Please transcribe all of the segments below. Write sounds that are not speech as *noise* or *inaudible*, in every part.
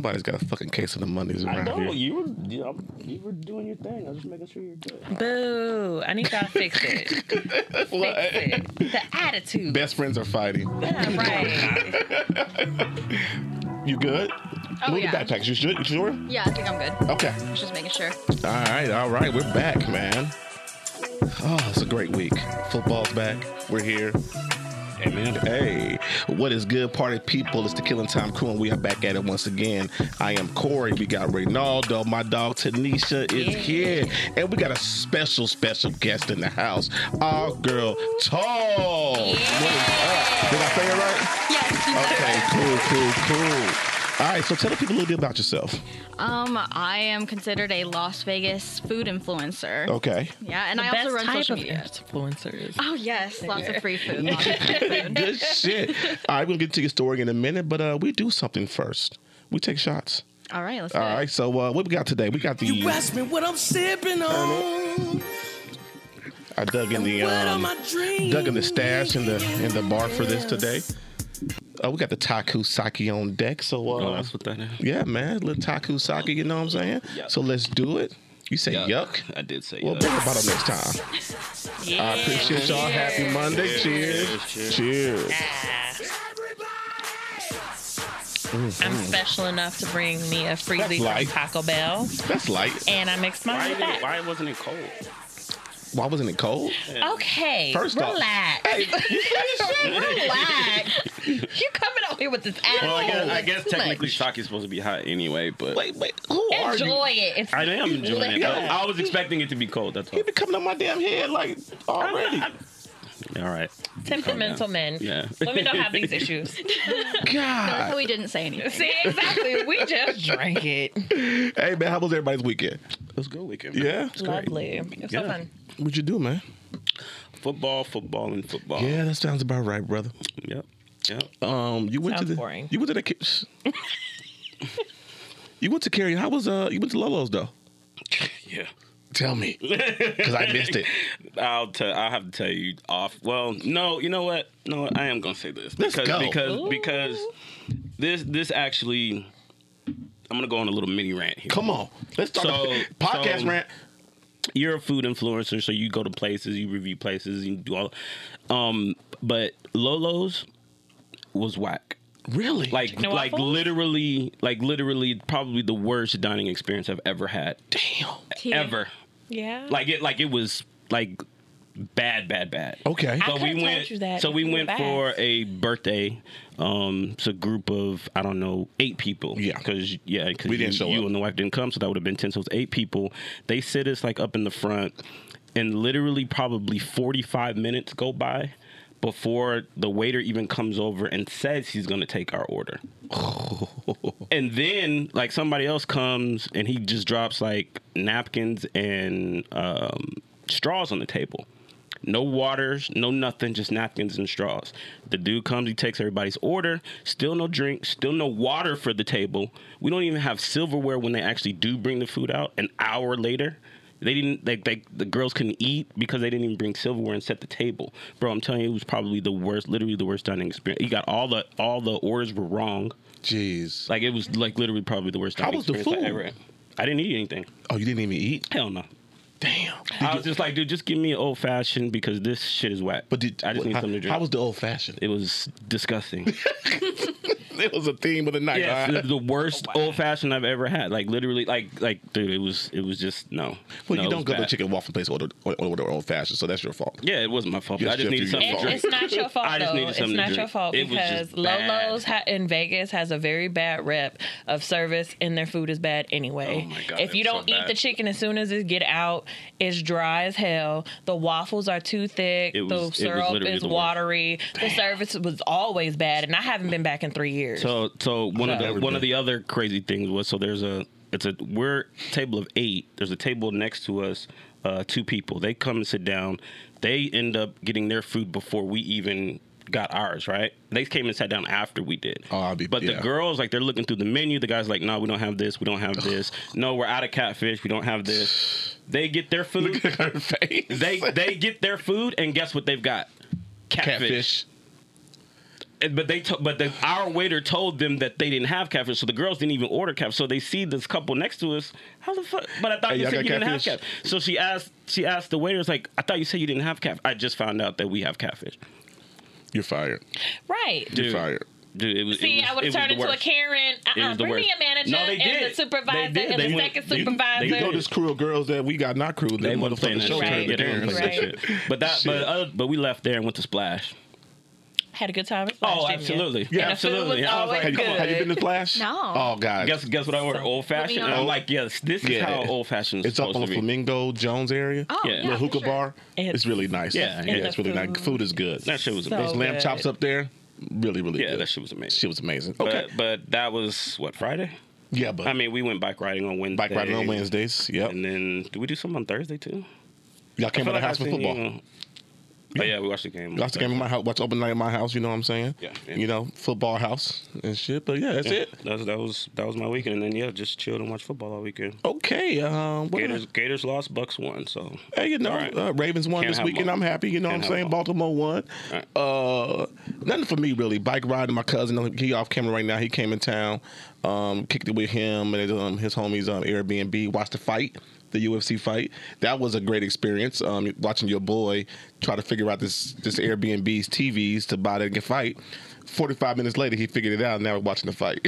Somebody's got a fucking case of the Mondays I around know here. you were you, know, you were doing your thing. I was just making sure you're good. Boo! I need y'all to fix it. *laughs* fix it. The attitude. Best friends are fighting. Yeah, right. *laughs* You good? Oh, Move yeah. the backpacks. You sure? You sure? Yeah, I think I'm good. Okay. Just making sure. All right, all right. We're back, man. Oh, it's a great week. Football's back. We're here. Amen. Hey, what is good, party people? It's the Killing Time Crew, and we are back at it once again. I am Corey. We got Reynaldo. My dog Tanisha is here, and we got a special, special guest in the house. Our girl Tall. What is up? Did I say it right? Yes. Okay, cool, cool, cool. All right, so tell the people a little bit about yourself. Um, I am considered a Las Vegas food influencer. Okay. Yeah, and The I best also run type social of media. influencers. Oh yes, *laughs* lots of free food. Lots of free food. Good shit. All right, we'll get to your story in a minute, but uh, we do something first. We take shots. All right, let's All do right, so uh, what we got today? We got the. You ask me what I'm sipping on. I dug in the um, dug in the stash in the in the bar for this today. Uh, we got the Taku Sake on deck. So uh, Oh, that's what that is. yeah, man, little Taku Sake. You know what I'm saying? Yuck. So let's do it. You say yuck. I did say yuck. Well, yuck. bring the bottle next time. Yeah. I appreciate y'all. Happy Monday. Cheers. Cheers. Cheers. I'm special enough to bring me a freebie from. Taco Bell, That's light. and I mixed mine Why, with did it, that. why wasn't it cold? Why wasn't it cold? Okay, First off- relax. *laughs* *laughs* relax. you coming out here with this attitude? Well, I guess, I guess Too much. technically sake is supposed to be hot anyway, but Wait, wait. Who are you? enjoy it. It's I am enjoying it. Yeah. I, I was expecting it to be cold. That's all. You be coming up my damn head like already. All right. temperamental men. Yeah. Women don't have these issues. God. how we didn't say anything. See, exactly. We just *laughs* drank it. Hey man, how was everybody's weekend? It was a good weekend. man. Yeah. It's great. Lovely. It was so fun. What'd you do, man? Football, football, and football. Yeah, that sounds about right, brother. Yep. Yep. Um, you went Sounds to the boring. you went to the ki- *laughs* you went to Cary. How was uh you went to Lolo's though? *laughs* Yeah. Tell me, because I missed it. *laughs* I'll tell. I'll have to tell you off. Well, no. You know what? No, I am gonna say this Let's because go. because because this this actually. I'm gonna go on a little mini rant here. Come on, let's start So- a podcast so- rant. You're a food influencer, so you go to places, you review places, you do all. Um, but Lolo's was whack. Really? Like Chicken like waffles? literally like literally probably the worst dining experience I've ever had. damn. Ever. Yeah. Like it like it was like bad bad bad. Okay. I So we went. you that so we if you were went back. for a birthday. Um, it's a group of I don't know eight people. Yeah. because yeah, because We you, didn't show you up. and the wife didn't come, so that would have been ten. So it's eight people. They sit us like up in the front, and literally probably forty five minutes go by before the waiter even comes over and says he's going to take our order. *laughs* and then like somebody else comes and he just drops like napkins and um, straws on the table. No waters, no nothing, just napkins and straws. The dude comes, he takes everybody's order, still no drink, still no water for the table. We don't even have silverware when they actually do bring the food out. An hour later, they didn't like they, the girls couldn't eat because they didn't even bring silverware and set the table. Bro, I'm telling you, it was probably the worst, literally the worst dining experience. You got all the all the orders were wrong. Jeez. Like it was like literally probably the worst How was the food? I didn't eat anything. Oh, you didn't even eat? Hell no. Damn. I was just like, dude, just give me an old fashioned because this shit is whack. But did I just need how, something to drink. How was the old fashioned? it was disgusting. *laughs* *laughs* It was a theme of the night. yeah, all the, right? the worst oh, old fashioned I've ever had. Like literally, like like dude, it was it was just no. Well, No, you don't was go to a chicken waffle place order order, order old fashioned, so that's your fault. Yeah, it wasn't my fault. Yes, I just needed you- something your to drink. It's not your fault I just though. needed It's something to not your fault because just bad. Lolo's ha- in Vegas has a very bad rep of service, and their food is bad anyway. Oh my God, if you don't eat bad. the chicken as soon as it get out, it's dry as hell. The waffles are too thick. It was- the syrup is the worst. watery. The service was always bad, and I haven't been back in three years. So so one of the one of the other crazy things was so there's a it's a we're table of eight. There's a table next to us, uh, two people. They come and sit down. They end up getting their food before we even got ours. Right? They came and sat down after we did. Oh, I'll be- but yeah. the girls like they're looking through the menu. The guys like, no, we don't have this. We don't have this. no, we're out of catfish. We don't have this. They get their *laughs* food. Look at her face. they they get their food, and guess what they've got? catfish. And- But they, to, but the, our waiter told them that they didn't have catfish, so the girls didn't even order catfish. So they see this couple next to us. How the fuck? But I thought Hey, you said got you didn't have catfish? catfish. So she asked, she asked the waiters like, I thought you said you didn't have catfish. I just found out that we have catfish. You're fired. Right. You're fired. Dude, it was. See, it was, I would it have turned the into a. Karen. It Uh-uh, was the bring me a manager No, they and did. the supervisor They did. and They the went- second they- they supervisor. You know this crew of girls that we got not crew. They That wasn't playing motherfucking that show shit. turned Yeah, to they wasn't Karens. playing Right. that shit. But that, but uh, but we left there and went to Splash. Had a good time. at Oh, Splash, didn't absolutely. And absolutely. was I was like, always Have you, on. have you been to Splash? No. Oh God. Guess guess what I ordered? Old fashioned. Uh, I'm like, yes, this is how old fashioned It's up on the. Flamingo Jones area. Oh, Yeah. yeah, Little for hookah sure. bar. It's- It's really nice. Yeah, yeah, it's the really nice. food. Food is good. That shit was So Those lamb chops up there, really, really good. Yeah, good. that shit was amazing. She was amazing. Okay. But but that was what Friday. yeah, but I mean, we went bike riding on Wednesday. bike riding on Wednesdays. Yep. And then did we do something on Thursday too? Y'all came I by the house for seen football. You- Oh yeah, we watched the game. Watch the game in my house. Watch open night in my house. You know what I'm saying? Yeah, yeah. You know, football house and shit. But yeah, that's Yeah, it. That was that was that was my weekend, and then yeah, just chilled and watched football all weekend. Okay. Um. Gators Gators lost, Bucks won. So Hey, you know, right. uh, Ravens won Can't this weekend. both. I'm happy. You know Can't what I'm saying? both. Baltimore won. Right. Uh, nothing for me really. Bike riding. My cousin, he off camera right now. He came in town, um, kicked it with him and um, his homies on Airbnb. Watched the fight, the UFC fight. That was a great experience. Um, watching your boy try to figure out this this Airbnb's TVs to buy the fight. 45 minutes later, he figured it out, and now we're watching the fight.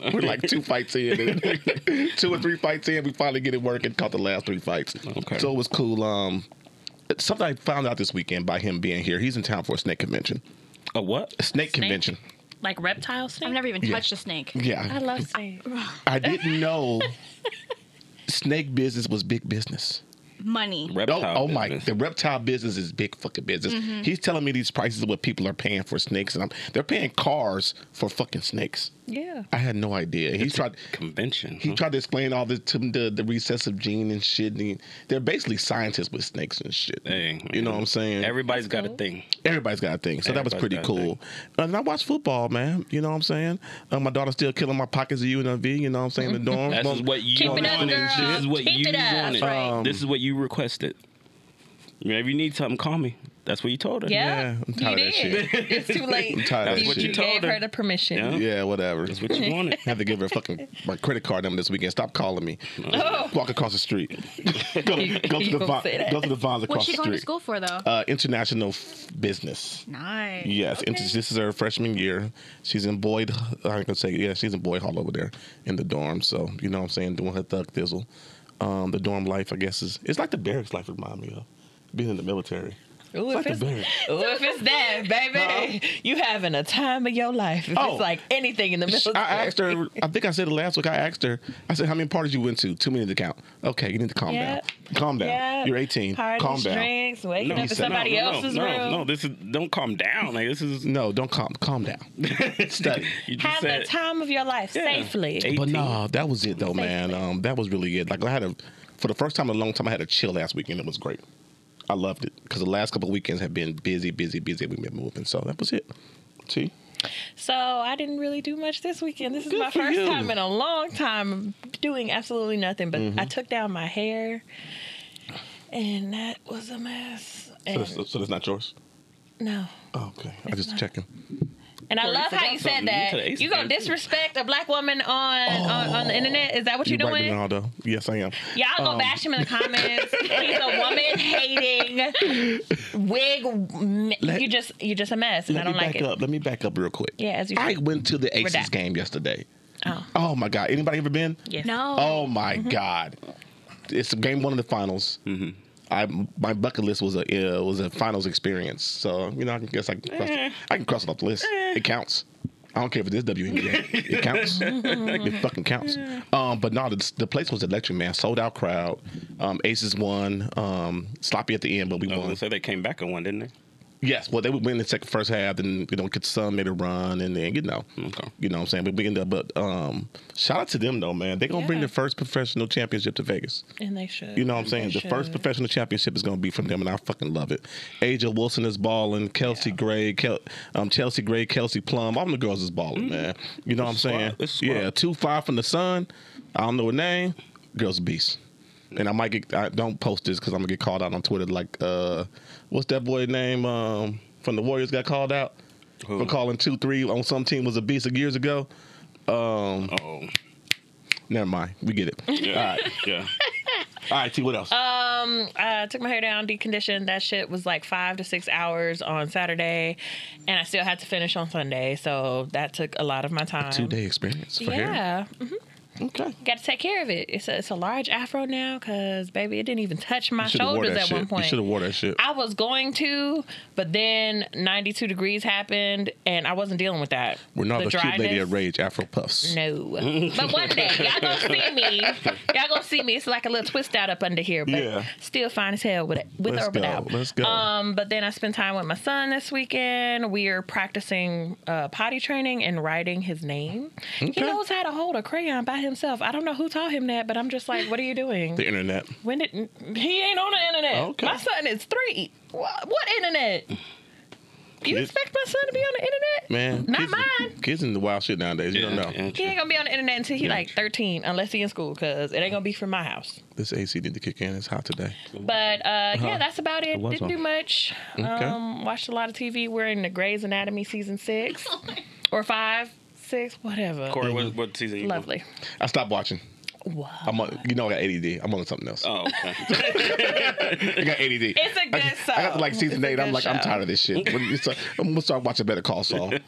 *laughs* we're like two fights in, *laughs* two or three fights in. We finally get it working. Caught the last three fights. Okay. So it was cool. Um, something I found out this weekend by him being here. He's in town for a snake convention. a what? A snake, convention. Like reptile snake. I've never even Yeah. touched a snake. Yeah. I love *laughs* snakes. I didn't know snake business was big business. Money. Oh, Reptile oh my! business. The reptile business is big fucking business. Mm-hmm. He's telling me these prices of what people are paying for snakes, and I'm, they're paying cars for fucking snakes. Yeah. I had no idea. He tried. Convention. He huh? tried to explain all this to the, the recessive gene and shit. And he- they're basically scientists with snakes and shit. Hey, you know what I'm saying? Everybody's got a thing. Everybody's got a thing. So that was pretty Everybody's got a cool. And I watch football, man. You know what I'm saying? Uh, my daughter's still killing my pockets of UNLV. You know what I'm saying? The *laughs* dorm. This is what you Keep it up, wanted. This is what Keep you it up. wanted. Right. Um, this is what you requested. If you need something, call me. That's what you told her. Yeah, I'm tired you of that did. *laughs* it's too *laughs* late. I'm tired of That's that what shit. you told gave her. her the permission. Yeah. Yeah, whatever. That's what you *laughs* wanted. have to give her a fucking my credit card number this weekend. Stop calling me. Oh. Walk across the street. go, to, go to the gonna Vons, say that. go to the Vons across What's she the going to street. school for though? Uh, international f- business. nice. Yes, Okay. inter- this is her freshman year. She's in Boyd. I can say yeah, she's in Boyd Hall over there in the dorm. So you know what I'm saying, doing her thug thizzle. Um, the dorm life, I guess, is it's like the barracks life. Remind me of being in the military. Ooh, if, it's, ooh, if it's that, baby, you having a time of your life. If Oh. it's like anything in the military. I asked her. I think I said it last week. I asked her. I said, "How many parties you went to? Too many to count." Okay, you need to calm Yeah. down. Calm down. Yeah. You're 18. Parties, calm down. drinks, waking No, up in said- somebody no, no, else's no, room. No, this is don't calm down. Like this is No, don't calm. Calm down. *laughs* Study. you just Have said the time of your life Yeah. safely. Eight- But 18. no, that was it though, man. Um, that was really it. Like I had a, for the first time in a long time, I had a chill last weekend. It was great. I loved it because the last couple of weekends have been busy, busy, busy. We've been moving, so that was it. See, So I didn't really do much this weekend. This is Good my first you. time in a long time doing absolutely nothing. But Mm-hmm. I took down my hair, and that was a mess. so, that's, so that's not yours. no. Oh, okay, I just checking. And I Well, love how you said that. went to You gonna Aces game, too. disrespect a black woman on on, on the internet? Is that what you're You're right, doing? Ronaldo. Yes, I am. Y'all gonna Um, bash him in the *laughs* comments. He's a woman hating wig. m- Let- you just you're just a mess, and I Let me don't like back it. up. Let me back up real quick. Yeah, as you I should. went to the Aces Redact. game yesterday. Oh, Oh my God! Anybody ever been? yes. No. Oh my Mm-hmm. God! It's game one of the finals. Mm-hmm. I my bucket list was a uh, was a finals experience. So you know, I can guess I can cross, Eh. I can cross it off the list. It counts. I don't care if it is WNBA. *laughs* it counts. *laughs* it fucking counts. Um, but no, the, the place was electric, man. Sold out crowd. Um, Aces won. Um, sloppy at the end, but we I was won. gonna say they came back and won, didn't they? Yes, well, they would win the second first half, then you know, get some made a run, and then you know, Okay. you know, what I'm saying, but we ended up. But um, shout out to them though, man. They're gonna bring the first professional championship to Vegas. And they should. You know what I'm saying? They The first professional championship is gonna be from them, and I fucking love it. A'ja Wilson is balling. Kelsey Yeah. Gray, Kel- um, Chelsea Gray, Kelsey Plum. All the girls is balling, man. You know what I'm It's saying? It's a squad. Yeah, two five from the sun. I don't know her name. Girls a beast. And I might get. I don't post this because I'm gonna get called out on Twitter. Like, uh, what's that boy name? Um, from the Warriors got called out. for calling two three on some team was a beast of years ago. Um, Oh, never mind. We get it. *laughs* yeah. All right. Yeah. *laughs* All right. T. What else? Um, I took my hair down, deconditioned. That shit was like five to six hours on Saturday, and I still had to finish on Sunday. So that took a lot of my time. Two day experience for hair. Yeah, hmm Okay. got to take care of it. It's a, it's a large afro now because baby, it didn't even touch my You should have wore shoulders at shit. one point. You should have wore that shit. I was going to, but then 92 degrees happened, and I wasn't dealing with that. We're not The cute lady of rage, Afro puffs. No, but one day y'all gonna see me. *laughs* Y'all gonna see me. It's like a little twist out up under here, but Yeah. still fine as hell with it, with Let's or without. Let's go. Um, but then I spent time with my son this weekend. We are practicing uh, potty training and writing his name. Okay. He knows how to hold a crayon by himself. I don't know who taught him that, but I'm just like, what are you doing? The internet. When did he ain't on the internet? Okay. My son is three. What, what internet? You Kids- expect my son to be on the internet? Man, Not kids, mine. Kids in the wild shit nowadays. You don't know. He ain't gonna be on the internet until he Yeah. like 13, unless he in school, cause it ain't gonna be from my house. This AC need to kick in. It's hot today. But uh, yeah, that's about it. It Didn't on. do much. Okay. Um, watched a lot of TV. We're in the Grey's Anatomy season six *laughs* or five, six, whatever. Corey, what, what season? You? Lovely. I stopped watching. Wow. I'm on, you know I got ADD. I'm on something else. Oh, okay. *laughs* I got ADD. *laughs* It's a good show. I got to like season It's eight. I'm good like, I'm tired of this shit. When it's like- I'm gonna start watching Better Call Saul. *laughs*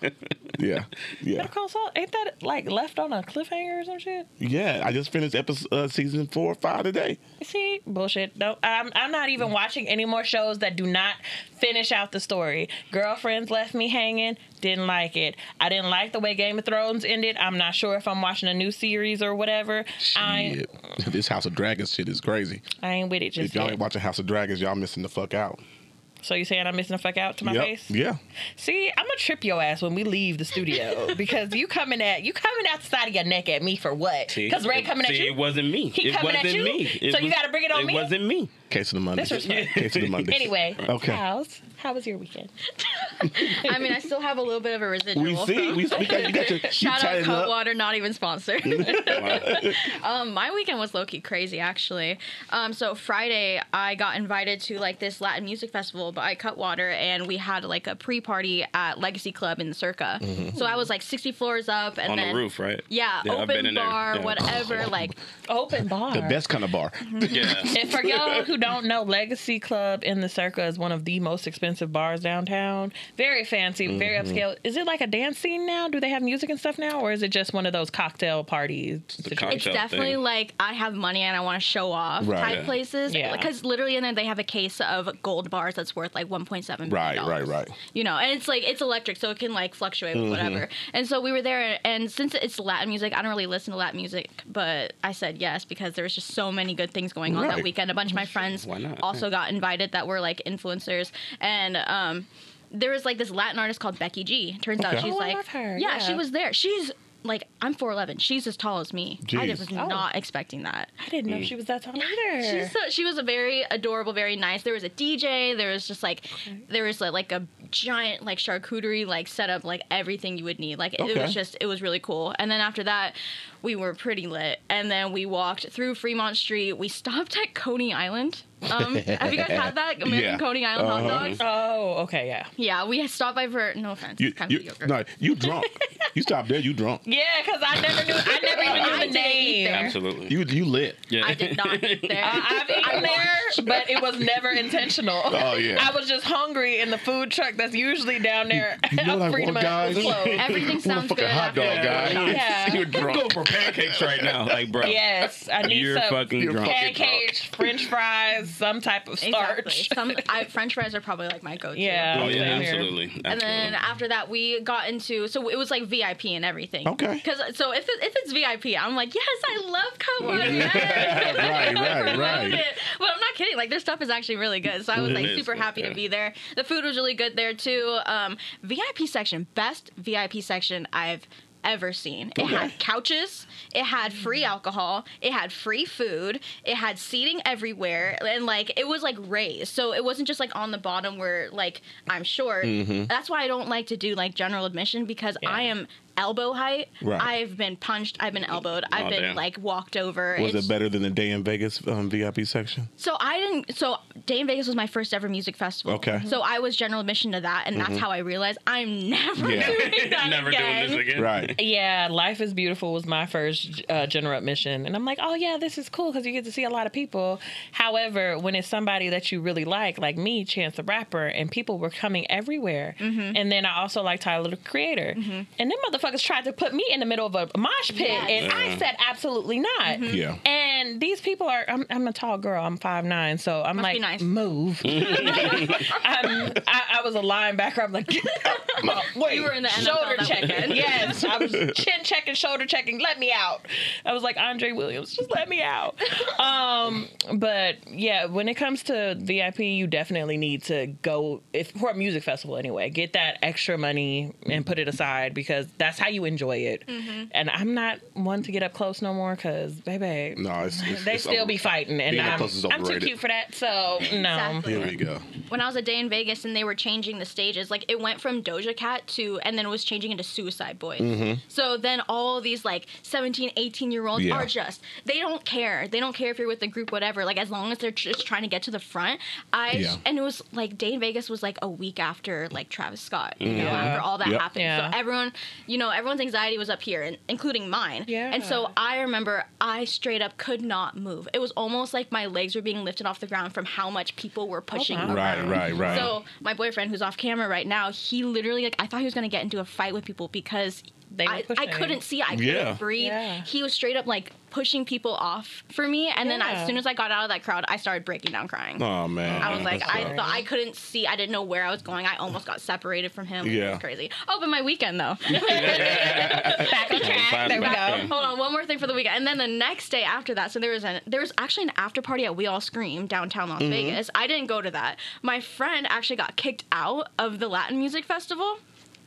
Yeah, yeah, Better Call Saul. Ain't that like left on a cliffhanger or some shit? yeah. I just finished episode uh, season four or five today. See, bullshit. No, I'm I'm not even watching any more shows that do not finish out the story. Girlfriends left me hanging. Didn't like it. I didn't like the way Game of Thrones ended. I'm not sure if I'm watching a new series or whatever. I this House of Dragons shit is crazy. I ain't with it If y'all yet. ain't watching House of Dragons, y'all missing the fuck out. So you saying I'm missing the fuck out to my Yep. face? Yeah. See, I'm gonna trip your ass when we leave the studio *laughs* because you coming at you coming out the side of your neck at me for what? Because Ray coming See, at you. It wasn't me. He it coming at wasn't you? me. It So you gotta bring it on it me? It wasn't me. Case of the Monday. Disrespect. Case of the Monday. *laughs* Anyway, Okay. House, how was your weekend? I mean, I still have a little bit of a residual. We see. from- We, we got, you got your *laughs* you Shout out tied it. Cutwater, not even sponsored. *laughs* Um, my weekend was low key crazy actually. Um, so Friday I got invited to like this Latin music festival by Cutwater, and we had like a pre party at Legacy Club in the Circa. So I was like 60 floors up, and On then the roof, right? yeah, Yeah, I've been open in there. bar, Yeah. whatever. Like Open bar. The best kind of bar. Yeah. And for y'all who don't know, Legacy Club in the Circa is one of the most expensive bars downtown. Very fancy, very Mm-hmm. upscale. Is it like a dance scene now? Do they have music and stuff now, or is it just one of those cocktail parties? cocktail it's definitely thing. like I have money and I want to show off Right. type Yeah. places. Yeah. Because literally, in there they have a case of gold bars that's worth like one point seven. Right, right, right. You know, and it's like it's electric, so it can like fluctuate with whatever. And so we were there, and since it's Latin music, I don't really listen to Latin music, but I said yes because there was just so many good things going on Right. that weekend. A bunch of my friends Why not? also got invited that were like influencers, and um, there was like this Latin artist called Becky G. Turns out she's Oh, I like, love her, Yeah, yeah. she was there. She's like I'm 4'11. She's as tall as me. I Jeez. was Oh. not expecting that. I didn't know mm. she was that tall either. She's so, she was a very adorable, very nice. There was a DJ. There was just like there was like, like a giant like charcuterie like setup, like everything you would need. Like it was just it was really cool. And then after that, we were pretty lit. And then we walked through Fremont Street. We stopped at Coney Island. Um, have you guys had that *laughs* American Yeah. Coney Island hot Uh-huh. dogs? oh, okay, yeah. Yeah, we stopped by for no offense. You, it's kind you, of mediocre. no, you drunk. you stopped there. You drunk. *laughs* Yeah, because I never knew. I never even I knew the didn't name. there. Absolutely. You you lit. yeah. I did not eat there. *laughs* I, I've eaten there, but it was never intentional. Oh, yeah. I was just hungry in the food truck that's usually down there. You know what I Freedom want, guys? Everything sounds fucking good. hot dog, after guy? that. Yeah. You're drunk. Go for pancakes right now. Like, bro. Yes, I need You're some fucking You're drunk. fucking pancakes, French fries, some type of starch. Exactly. Some *laughs* I, French fries are probably like my go-to. Yeah. Oh, yeah, Same here. absolutely. And then after that, we got into so it was like VIP and everything. Okay. Because so if it, if it's VIP, I'm like, yes, I love Cutwater. Yes. *laughs* Right, right, *laughs* right. it. But I'm not kidding. Like their stuff is actually really good. So I was like is super good, happy yeah. to be there. The food was really good there too. Um, VIP section, best VIP section I've ever seen. It had couches, it had free alcohol, it had free food, it had seating everywhere, and like it was like raised. So it wasn't just like on the bottom where like I'm short. Mm-hmm. That's why I don't like to do like general admission because I am elbow height. Right. I've been punched. I've been elbowed. I've Oh, been damn. like walked over. Was It's- it better than the Day N Vegas um, VIP section? So I didn't. So Day N Vegas was my first ever music festival. Okay. Mm-hmm. So I was general admission to that, and that's how I realized I'm never Yeah. doing *laughs* that Never again. doing this again. Right. Yeah, Life is Beautiful was my first uh, general admission. And I'm like, oh, yeah, this is cool because you get to see a lot of people. However, when it's somebody that you really like, like me, Chance the Rapper, and people were coming everywhere. Mm-hmm. And then I also like Tyler the Creator. And them motherfuckers tried to put me in the middle of a mosh pit. Yes. And I said, absolutely not. Mm-hmm. Yeah. And these people are, I'm, I'm a tall girl, I'm 5'9, so I'm Must like, be nice. move. *laughs* I'm, I, I was a linebacker. I'm like, *laughs* wait, You were in the NFL shoulder checking. Yes, I was *laughs* chin checking, shoulder checking. Let me out. I was like Andre Williams, just let me out. Um, but yeah, when it comes to VIP, you definitely need to go if for a music festival anyway. Get that extra money and put it aside because that's how you enjoy it. Mm-hmm. And I'm not one to get up close no more because baby, No, it's, it's they it's still over- be fighting, and Being I'm, close is I'm too cute for that. So no. Exactly. Here we go. when I was a Day N Vegas and they were changing the stages, like it went from Doja Cat to, and then it was changing into Suicide Boys. So then all these like 17, 18 year olds Mm-hmm. Yeah. are just, they don't care. They don't care if you're with the group, whatever. Like as long as they're just trying to get to the front. I, Yeah. and it was like Day N Vegas was like a week after like Travis Scott, you know, after all that Yep. happened. Yeah. So everyone, you know, everyone's anxiety was up here, and, including mine. Yeah. And so I remember I straight up could not move. It was almost like my legs were being lifted off the ground from how much people were oh, pushing wow. Right, right, right. So my boyfriend, who's off camera right now, he literally like I thought he was gonna get into a fight with people because They were I, I couldn't see, I couldn't Yeah. breathe. Yeah. He was straight up like pushing people off for me, and then Yeah. as soon as I got out of that crowd, I started breaking down crying. Oh man. I was like, That's I tough. thought I couldn't see. I didn't know where I was going. I almost got separated from him. Yeah. it was crazy. Oh, but my weekend though. *laughs* Back on track. There we go. Hold on, one more thing for the weekend, and then the next day after that, so there was an there was actually an after party at We All Scream downtown Las Mm-hmm. Vegas. I didn't go to that. My friend actually got kicked out of the Latin Music Festival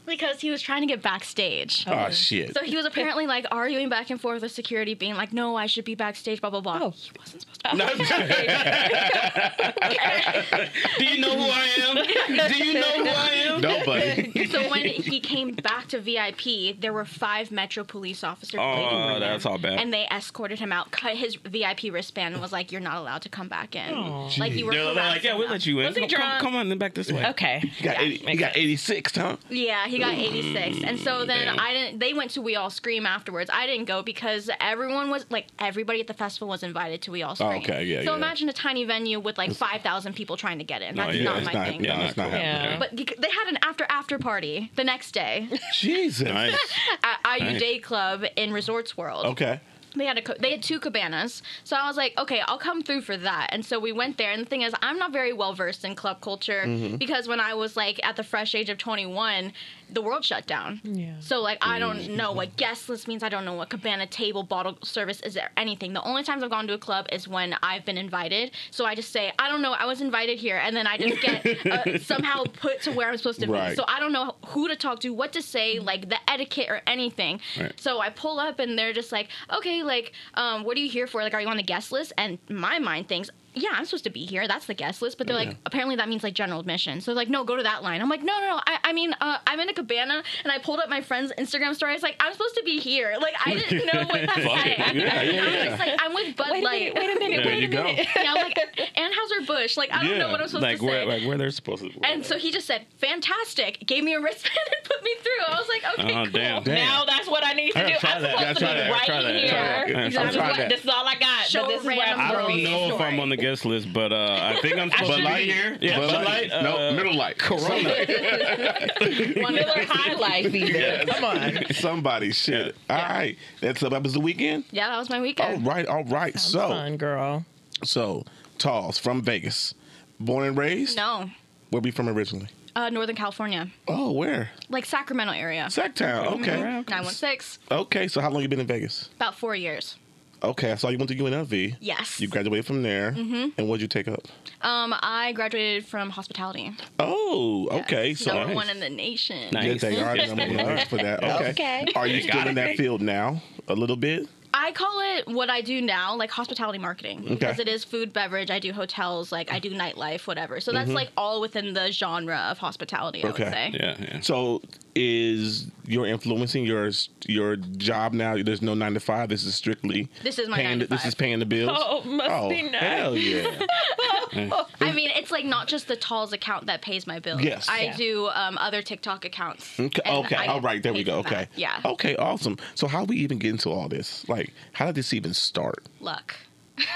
because he was trying to get backstage. Oh, oh shit. So he was apparently like arguing back and forth with security, being like, "No, I should be backstage." Blah blah blah. Oh. He wasn't supposed to. Be backstage. Do you know who I am? Do you know who I am? Nobody. So when he came back to VIP, there were five Metro police officers oh, waiting for Oh, him. that's all bad. And they escorted him out, cut his VIP wristband, and was like, "You're not allowed to come back in." Aw. Like you were. They're, they're like, yeah, we'll let you in. Was he Come, come, drunk? come on, then back this way. Okay. He got, 80, he makes got 86, huh? Yeah, he got 86, and so then Damn. I didn't. They went to We All Scream afterwards. I didn't go because everyone was like, everybody at the festival was invited to We All Scream. okay, yeah, So yeah. imagine a tiny venue with like 5,000 people trying to get in. No, That's yeah, not it's my not, thing. yeah, Yeah, it's not not happening. Yeah. But they had an after after party the next day *laughs* Jesus. Nice. *laughs* at IU Nice. Day Club in Resorts World. Okay. They had a co- they had two cabanas, so I was like, okay, I'll come through for that. And so we went there. And the thing is, I'm not very well versed in club culture Mm-hmm. because when I was like at the fresh age of 21, the world shut down. Yeah. So like I don't Mm-hmm. know what guest list means. I don't know what cabana table bottle service is there anything. The only times I've gone to a club is when I've been invited. So I just say I don't know. I was invited here, and then I just get uh, *laughs* somehow put to where I'm supposed to Right. be. So I don't know who to talk to, what to say, like the etiquette or anything. Right. So I pull up and they're just like, okay, like, um, what are you here for? Like, are you on the guest list? And my mind thinks, yeah, I'm supposed to be here. That's the guest list. But they're Yeah. like, apparently that means like general admission. So like, no, go to that line. I'm like, no, no, no. I, I mean, uh, I'm in a cabana and I pulled up my friend's Instagram story. I was like, I'm supposed to be here. Like, I didn't know what to Fuck say. Yeah, yeah, I was yeah. just like, I'm with Bud Wait a Light. minute. Wait a minute. There Wait you a go. minute. *laughs* yeah, I'm like Anheuser Busch. Like, I don't know what I'm supposed like to where, say. like where they're supposed to. Be. And so he just said, fantastic. Gave me a wristband *laughs* and put me through. I was like, okay, Oh, cool. damn. Damn. Now that's what I need to I do. gotta try I'm that. supposed Gotta to try be that. right Try that. here. Try that. This I'm is trying what- that. This is all I got. Show but this is where random I'm I don't going. know if I'm on the guest list, but uh, I think I'm *laughs* supposed should to be be here. Yeah, Bud Bud Light? Light. no, uh, Middle Light. Corona. Miller High Life *laughs* even. Come on. Somebody, shit. All right. That's up. that was the weekend? Yeah, that was my weekend. All right, all right. So, Fun girl. so, Talls from Vegas. Born and raised? No, Where we from originally? uh, Northern California, Oh, where? like Sacramento area. Sac Town. Okay. Nine one six. Okay, so how long you been in Vegas? About four years. Okay, I saw you went to UNLV. Yes. You graduated from there. Mm-hmm. And what did you take up? Um, I graduated from hospitality. Oh, okay. So number nice. one in the nation. Nice. Good thing. All right, number one for that. Okay. Okay. Are you You still got in that field now? A little bit? I call it what I do now, like hospitality marketing, because it is food, beverage. I do hotels, like I do nightlife, whatever. So that's like all within the genre of hospitality. I Mm-hmm. Okay. would say. Yeah, yeah. So is you're influencing your your job now. There's no nine to five. This is strictly This is my paying. nine to This is paying the bills. Oh, must be nice. Hell yeah! *laughs* I mean, it's like not just the Talls account that pays my bills. Yes. I Yeah. do um, other TikTok accounts. Okay, okay. All right, there we go. from that. Okay, Yeah. Okay, awesome. So how we even get into all this? Like, how did this even start? Luck.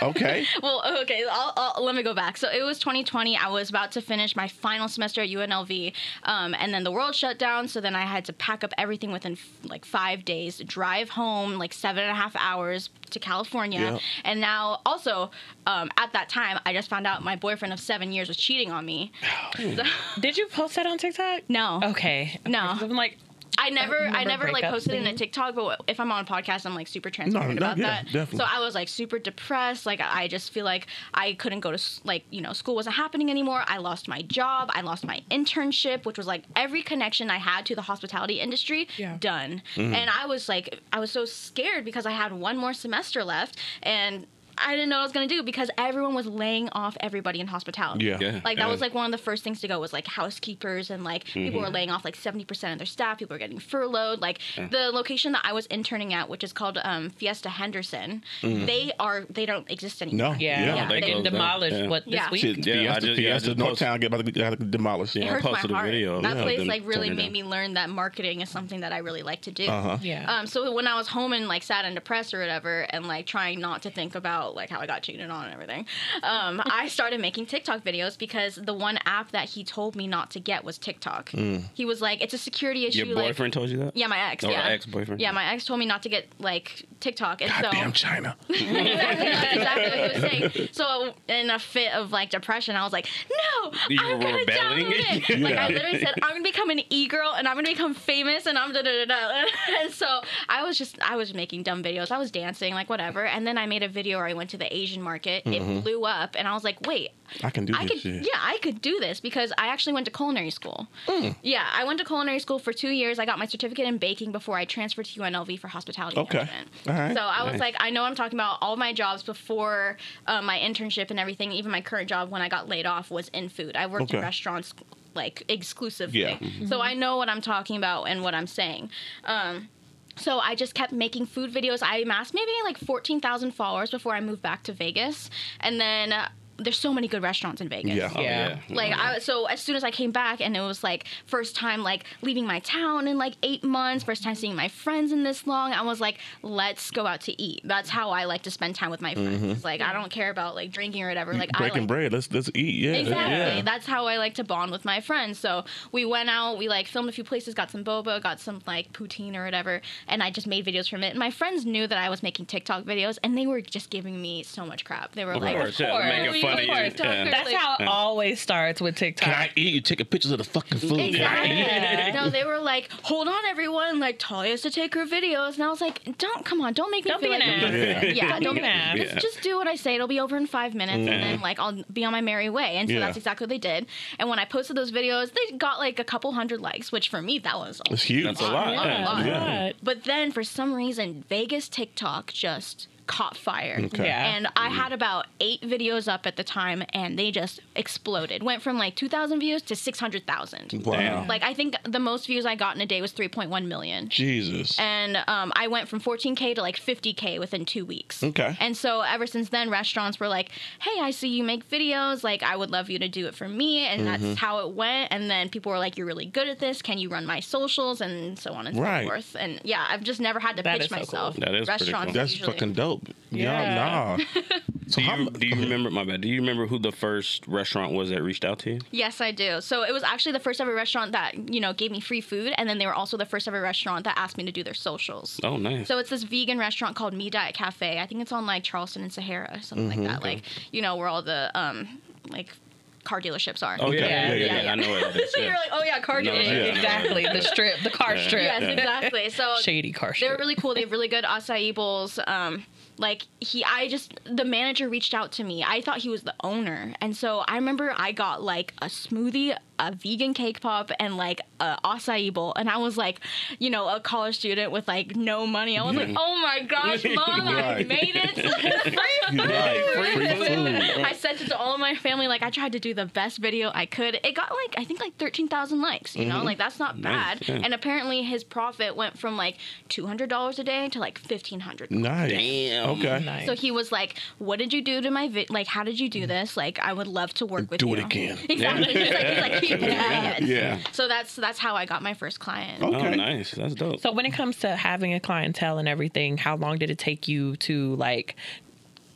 Okay. *laughs* Well, okay, I'll, I'll, let me go back. So it was 2020. I was about to finish my final semester at UNLV, um, and then the world shut down. So then I had to pack up everything within f- like five days, drive home like seven and a half hours to California. Yeah. And now, also, um, at that time, I just found out my boyfriend of seven years was cheating on me. *laughs* So- Did you post that on TikTok? no. Okay. No. I'm like, I never, I never like posted in a? TikTok, but if I'm on a podcast, I'm like super transparent no, about yeah, that. definitely. So I was like super depressed. Like I just feel like I couldn't go to like you know school wasn't happening anymore. I lost my job. I lost my internship, which was like every connection I had to the hospitality industry Yeah. done. Mm-hmm. And I was like, I was so scared because I had one more semester left and. I didn't know what I was gonna do because everyone was laying off everybody in hospitality. Yeah. Yeah. Like that Yeah. was like one of the first things to go was like housekeepers and like people were laying off like 70% of their staff. People were getting furloughed. Like the location that I was interning at, which is called um, Fiesta Henderson, they are they don't exist anymore. No. yeah, Yeah, they, they closed down. demolished Yeah. what this Yeah. week. Shit, Yeah, I Fiesta, just- yeah, I Fiesta, just Northtown get about to get demolished. It Yeah. hurts posted my heart. video, that yeah, place like really made down. me learn that marketing is something that I really like to do. Uh-huh. Yeah. Um, so when I was home and like sad and depressed or whatever, and like trying not to think about like how I got cheated on and everything, um, I started making TikTok videos because the one app that he told me not to get was TikTok. He was like, "It's a security issue." Your like- boyfriend told you that? yeah, my ex. Or yeah, ex-boyfriend? Yeah, my ex told me not to get like TikTok, and so Goddamn China. exactly, that's *laughs* exactly what he was saying. So in a fit of like depression, I was like, "No, You I'm gonna rebelling? download it." *laughs* Like I literally said, "I'm gonna become an e girl, and I'm gonna become famous, and I'm da da da da." *laughs* And so I was just, I was making dumb videos. I was dancing, like whatever. And then I made a video where I went to the Asian market. It blew up, and I was like, "Wait, I can do I this could, shit. yeah, I could do this because I actually went to culinary school. Yeah, I went to culinary school for two years. I got my certificate in baking before I transferred to UNLV for hospitality Okay. management. Right. So I was Nice. like, I know what I'm talking about. All my jobs before uh, my internship and everything, even my current job when I got laid off was in food. I worked in restaurants like exclusively. Yeah. So I know what I'm talking about and what I'm saying. Um, so I just kept making food videos. I amassed maybe like 14,000 followers before I moved back to Vegas. And then uh, there's so many good restaurants in Vegas. Yeah. Oh, Yeah. Like I so as soon as I came back and it was like first time like leaving my town in like eight months, first time seeing my friends in this long, I was like, let's go out to eat. That's how I like to spend time with my friends. It's Like I don't care about like drinking or whatever. Like I Breaking like bread. Let's let's eat. Yeah. Exactly. Yeah. That's how I like to bond with my friends. So we went out, we like filmed a few places, got some boba, got some like poutine or whatever, and I just made videos from it. And my friends knew that I was making TikTok videos, and they were just giving me so much crap. They were Of like, course, yeah, course. making fun of course. Yeah. That's how it always starts with TikTok. Can I eat? You taking pictures of the fucking food. Exactly. Yeah. No, they were like, "Hold on, everyone! Like, Talia has to take her videos." And I was like, "Don't, come on, don't make me Don't feel be like an I'm ass. doing- yeah, Don't don't be an ass. Just, just do what I say. It'll be over in five minutes, and then mm. like I'll be on my merry way." And so Yeah. that's exactly what they did. And when I posted those videos, they got like a couple hundred likes, which for me that was a It's huge. That's a lot. lot, yeah. lot. Yeah. But then for some reason, Vegas TikTok just caught fire. Okay. Yeah. And I had about eight videos up at the time, and they just exploded. Went from like 2,000 views to 600,000. Wow. Damn. Like I think the most views I got in a day was 3.1 million. Jesus. And um, I went from 14k to like 50k within two weeks. Okay. And so ever since then, restaurants were like, "Hey, I see you make videos. Like, I would love you to do it for me." And Mm-hmm. that's how it went. And then people were like, "You're really good at this. Can you run my socials?" And so on and Right. so forth. And yeah, I've just never had to That pitch is so myself. cool. That is pretty restaurants. cool. That's fucking dope. Yeah. Yeah. Nah. *laughs* So Do how? you, do you remember my bad? Do you remember who the first restaurant was that reached out to you? Yes, I do. So it was actually the first ever restaurant that you know gave me free food, and then they were also the first ever restaurant that asked me to do their socials. Oh, nice. So it's this vegan restaurant called Me Diet Cafe. I think it's on like Charleston and Sahara, or something Mm-hmm. like that. Like you know where all the um like car dealerships are. oh yeah, Okay. yeah, yeah, Yeah, yeah, yeah. I know what that is. *laughs* so you're like, oh yeah, car No, dealership. yeah. exactly. The strip, the car strip. Yes, exactly. *laughs* So Shady car Strip. They're really cool. They have really good acai bowls. Um, like he, I just the manager reached out to me. I thought he was the owner, and so I remember I got like a smoothie a vegan cake pop and like a acai bowl, and I was like, you know, a college student with like no money. I was like, oh my gosh, *laughs* mom, I made it. *laughs* Right. I sent it to all of my family. Like I tried to do the best video I could. It got like I think like thirteen thousand likes. You know, mm-hmm. like that's not Nice, bad. yeah. And apparently his profit went from like two hundred dollars a day to like fifteen hundred. Nice. Damn. Okay. Nice. So he was like, "What did you do to my vi- like? How did you do this? Like, I would love to work with Do you." Do it again. *laughs* Exactly. He's like, he's like, keep it ahead. Yeah. So that's that's how I got my first client. Oh. Oh, nice. That's dope. So when it comes to having a clientele and everything, how long did it take you to like n-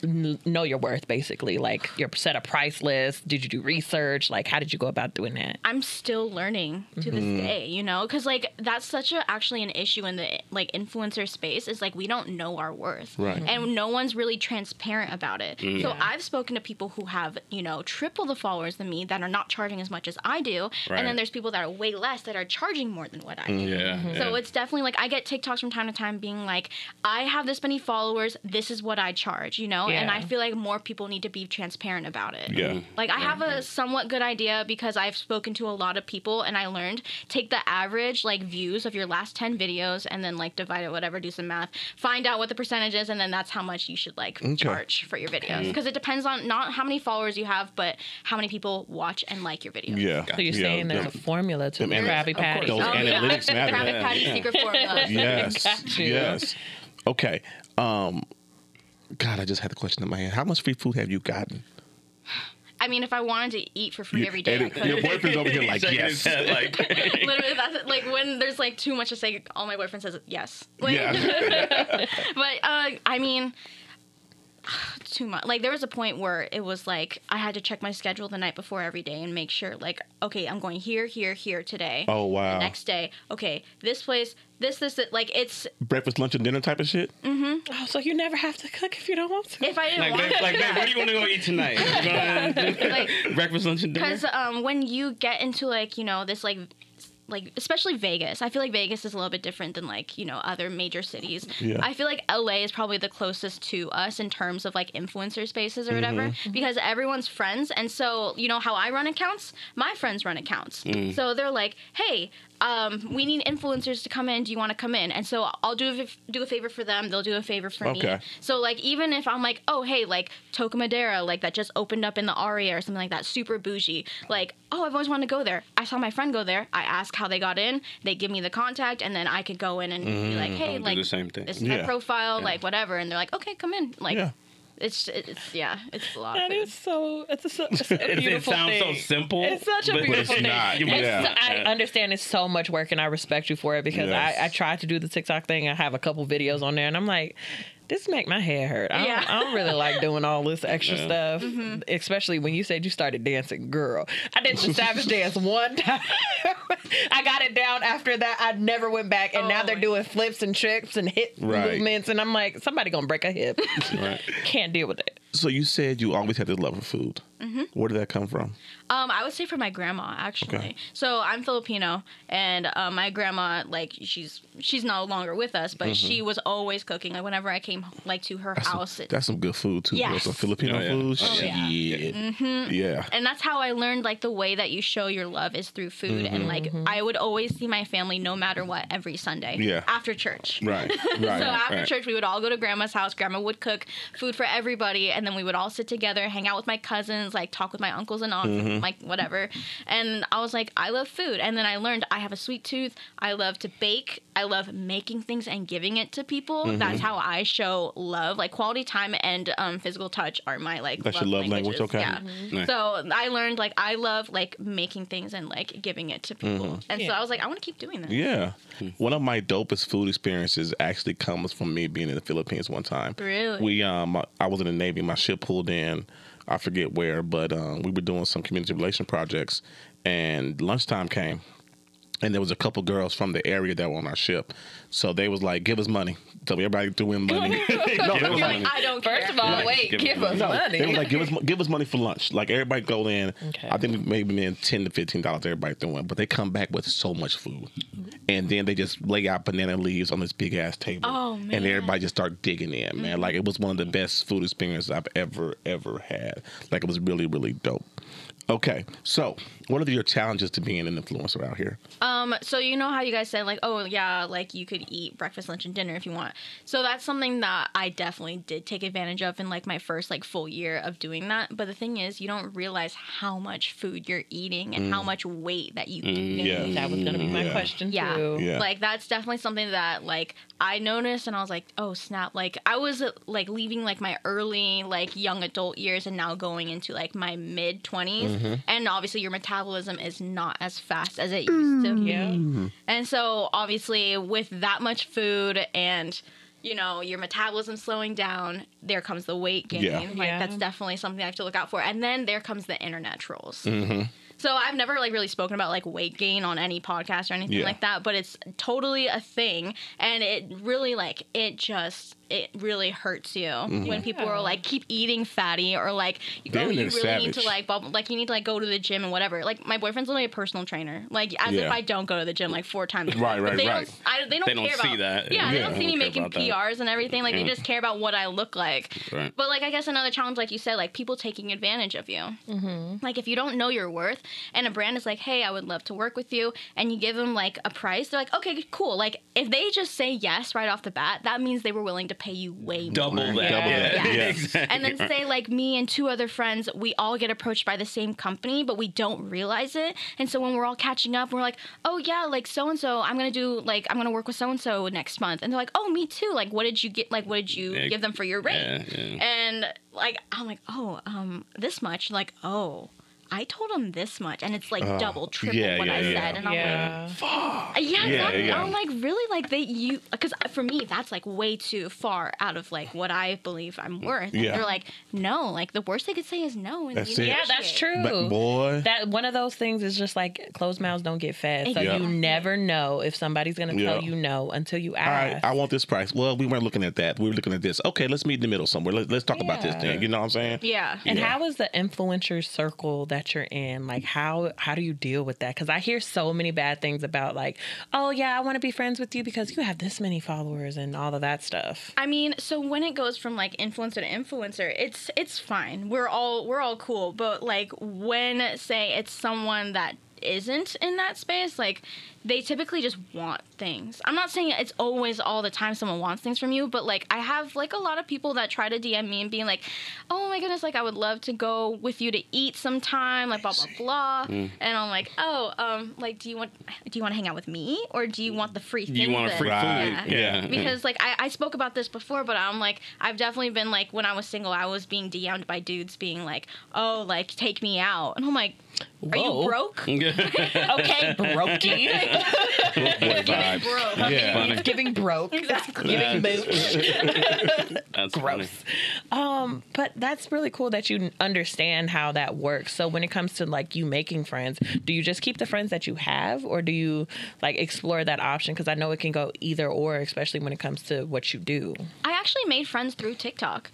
know your worth basically? Like your set a price list? Did you do research? Like how did you go about doing that? I'm still learning to this mm-hmm. day, you know, because like that's such a actually an issue in the like influencer space is like we don't know our worth, Right. Mm-hmm. And no one's really transparent about it. Mm-hmm. So I've spoken to people who have you know triple the followers than me that are not charging as much as I do, Right. and then there's people that are way less that are charging more than what I do. Yeah. So it's definitely like I get TikToks from time to time being like, I have this many followers, this is what I charge, you know? And I feel like more people need to be transparent about it. Yeah. Like I have a somewhat good idea because I've spoken to a lot of people and I learned take the average like views of your last 10 videos and then like divide it whatever, do some math, find out what the percentage is and then that's how much you should like charge for your videos because it depends on not how many followers you have but how many people watch and like your videos. Yeah. So you're yeah. saying there's a formula to Them the ana- Krabby Patty. those Oh, yeah. *laughs* matter. Krabby Patty Yeah. secret formula. *laughs* Yes. Yes. Okay. Um God, I just had the question in my head. How much free food have you gotten? I mean, if I wanted to eat for free every day, I could. your boyfriend's over here *laughs* like, yes. like *laughs* Literally, *laughs* that's it. like when there's like too much to say. All my boyfriend says yes. Like, Yeah. but uh, I mean, too much. Like there was a point where it was like I had to check my schedule the night before every day and make sure like okay, I'm going here, here, here today. Oh wow. Next day, okay, this place, this, this, this. Like it's Breakfast, lunch, and dinner type of shit? Mm-hmm. Oh, so you never have to cook if you don't want to. if I didn't like, want babe, like, babe, what do you want to go eat tonight? *laughs* Like breakfast, lunch, and dinner. because um when you get into like you know this like like especially Vegas. I feel like Vegas is a little bit different than like, you know, other major cities. Yeah. I feel like LA is probably the closest to us in terms of like influencer spaces or whatever Mm-hmm. because everyone's friends and so, you know how I run accounts? My friends run accounts. Mm. So they're like, "Hey, um, we need influencers to come in. Do you want to come in?" And so I'll do a, do a favor for them. They'll do a favor for Okay. me. So like even if I'm like, oh hey, like Toca Madera, like that just opened up in the Aria or something like that, super bougie. Like, oh I've always wanted to go there. I saw my friend go there. I asked how they got in. They give me the contact, and then I could go in and be like, hey, I'll do like the same thing. This is Yeah. my profile, like whatever, and they're like, okay, come in. Like, Yeah. It's it's yeah, it's a lot. That of food. is so. It's a, so- it's a *laughs* It, it beautiful sounds so simple. It's such a but- beautiful But it's thing. not. It's- Yeah. I understand it's so much work, and I respect you for it because Yes. I, I tried to do the TikTok thing. I have a couple videos on there, and I'm like, this make my hair hurt. I don't, Yeah. I don't really like doing all this extra Yeah. stuff, Mm-hmm. especially when you said you started dancing, girl. I did the savage dance one time. *laughs* I got it down. After that, I never went back, and now Oh they're doing flips and tricks and hip Right. movements, and I'm like, somebody gonna break a hip. Right. *laughs* Can't deal with it. So you said you always had this love for food. Mm-hmm. Where did that come from? Um, I would say for my grandma actually. Okay. So I'm Filipino, and uh, my grandma, like she's she's no longer with us, but she was always cooking. Like whenever I came like to her Mm-hmm. That's some, house, it, that's some good food too. bro. Yes. Some Filipino Oh, yeah. food. Oh, shit. yeah. Yeah. and that's how I learned like the way that you show your love is through food, Mm-hmm. and like I would always see my family no matter what every Sunday. Yeah. After church. Right. Right. *laughs* So after right. church, we would all go to grandma's house. Grandma would cook food for everybody, and then we would all sit together, hang out with my cousins, like talk with my uncles and aunts, Mm-hmm. and, like whatever. And I was like, I love food. And then I learned I have a sweet tooth. I love to bake. I love making things and giving it to people. Mm-hmm. That's how I show love. Like quality time and um, physical touch are my like. That's your love language, okay. Yeah. Nice. So I learned like I love like making things and like giving it to people. And so I was like, I want to keep doing that. Mm-hmm. Yeah. One of my dopest food experiences actually comes from me being in the Philippines one time. Really? We um I was in the Navy, my ship pulled in, I forget where, but um we were doing some community relation projects and lunchtime came and there was a couple girls from the area that were on our ship. So they was like, give us money. So everybody threw in money. *laughs* no, they Give was us like, money. I don't care. First of all, wait, Give give, us us no, money. they was like, give us, *laughs* give us money for lunch. Like everybody go in. Okay. I think maybe in ten to fifteen dollars. Everybody threw in, but they come back with so much food, and then they just lay out banana leaves on this big ass table. Oh, And everybody just start digging in, man. Mm-hmm. Like it was one of the best food experiences I've ever ever had. Like it was really really dope. Okay, so what are your challenges to being an influencer out here? Um, so you know how you guys said like, oh yeah, like you could eat breakfast, lunch, and dinner if you want. So that's something that I definitely did take advantage of in like my first like full year of doing that. But the thing is, you don't realize how much food you're eating and how mm. much weight that you mm, gain. yeah. That was gonna be my Yeah. question Yeah. too. Yeah. Like that's definitely something that like I noticed and I was like, oh snap! Like I was like leaving like my early like young adult years and now going into like my mid 20s mm-hmm. and obviously your metabolism is not as fast as it used to. be. Yeah. And so obviously with that much food and you know your metabolism slowing down, there comes the weight gain. Yeah. Like Yeah. that's definitely something I have to look out for. And then there comes the internet trolls. Mm-hmm. So I've never like really spoken about like weight gain on any podcast or anything Yeah. like that, but it's totally a thing and it really like it just it really hurts you Mm-hmm. when people are like keep eating fatty or like you, oh, you they're really need to like bubble, like you need to like go to the gym and whatever. Like my boyfriend's literally a personal trainer. Like as Yeah. if I don't go to the gym like four times. a *laughs* week. Right, But right, they right. Don't, I, they don't, They don't care see about that. Yeah, they don't see me don't care making. PRs and everything. Like Yeah. they just care about what I look like. Right. But like I guess another challenge, like you said, like people taking advantage of you. Mm-hmm. Like if you don't know your worth, and a brand is like, "Hey, I would love to work with you," and you give them like a price, they're like, "Okay, cool." Like if they just say yes right off the bat, that means they were willing to pay you way more. Double that. Double that. Yeah. Yeah. *laughs* exactly. And then say like me and two other friends, we all get approached by the same company, but we don't realize it. And so when we're all catching up, we're like, "Oh yeah, like so and so, I'm gonna do like I'm gonna work with so and so next month." And they're like, "Oh, me too. Like, what did you get? Like, what did you Yeah. give them for your rate?" Yeah, yeah. And like I'm like, "Oh, um, this much." Like, "Oh." I told him this much, and it's like Oh, double, triple yeah, what yeah, I yeah. said, and I'm Yeah. like, yeah, Yeah, exactly. yeah. I'm like, really, like they you because uh, for me that's like way too far out of like what I believe I'm worth. And Yeah. they're like, no, like the worst they could say is no. And That's you it. Yeah, that's true. But boy, That one of those things is just like closed mouths don't get fed. So you never know if somebody's gonna tell you no until you all right, ask. I want this price. Well, we weren't looking at that. We were looking at this. Okay, let's meet in the middle somewhere. Let's, let's talk about this thing. You know what I'm saying? Yeah. and Yeah. how is the influencer circle that you're in? Like how how do you deal with that? Because I hear so many bad things about like, oh yeah, I want to be friends with you because you have this many followers and all of that stuff. I mean, so when it goes from like influencer to influencer, it's it's fine. We're all we're all cool. But like when say it's someone that isn't in that space, like they typically just want things. I'm not saying it's always all the time someone wants things from you, but like I have like a lot of people that try to DM me and being like, "Oh my goodness, like I would love to go with you to eat sometime, like blah blah blah." Mm. And I'm like, "Oh, um like do you want do you want to hang out with me or do you want the free thing?" You want a free Right. food? Yeah. because like I, I spoke about this before but i'm like i've definitely been like when i was single i was being dm'd by dudes being like oh like take me out and i'm like are Whoa. you broke *laughs* *laughs* Okay, brokey. *laughs* Boy vibes. broke Yeah. He's giving broke. exactly Giving mooch. That's funny. Gross. Um, but that's really cool that you understand how that works. So when it comes to like you making friends, do you just keep the friends that you have, or do you like explore that option? Because I know it can go either or, especially when it comes to what you do. I actually made friends through TikTok.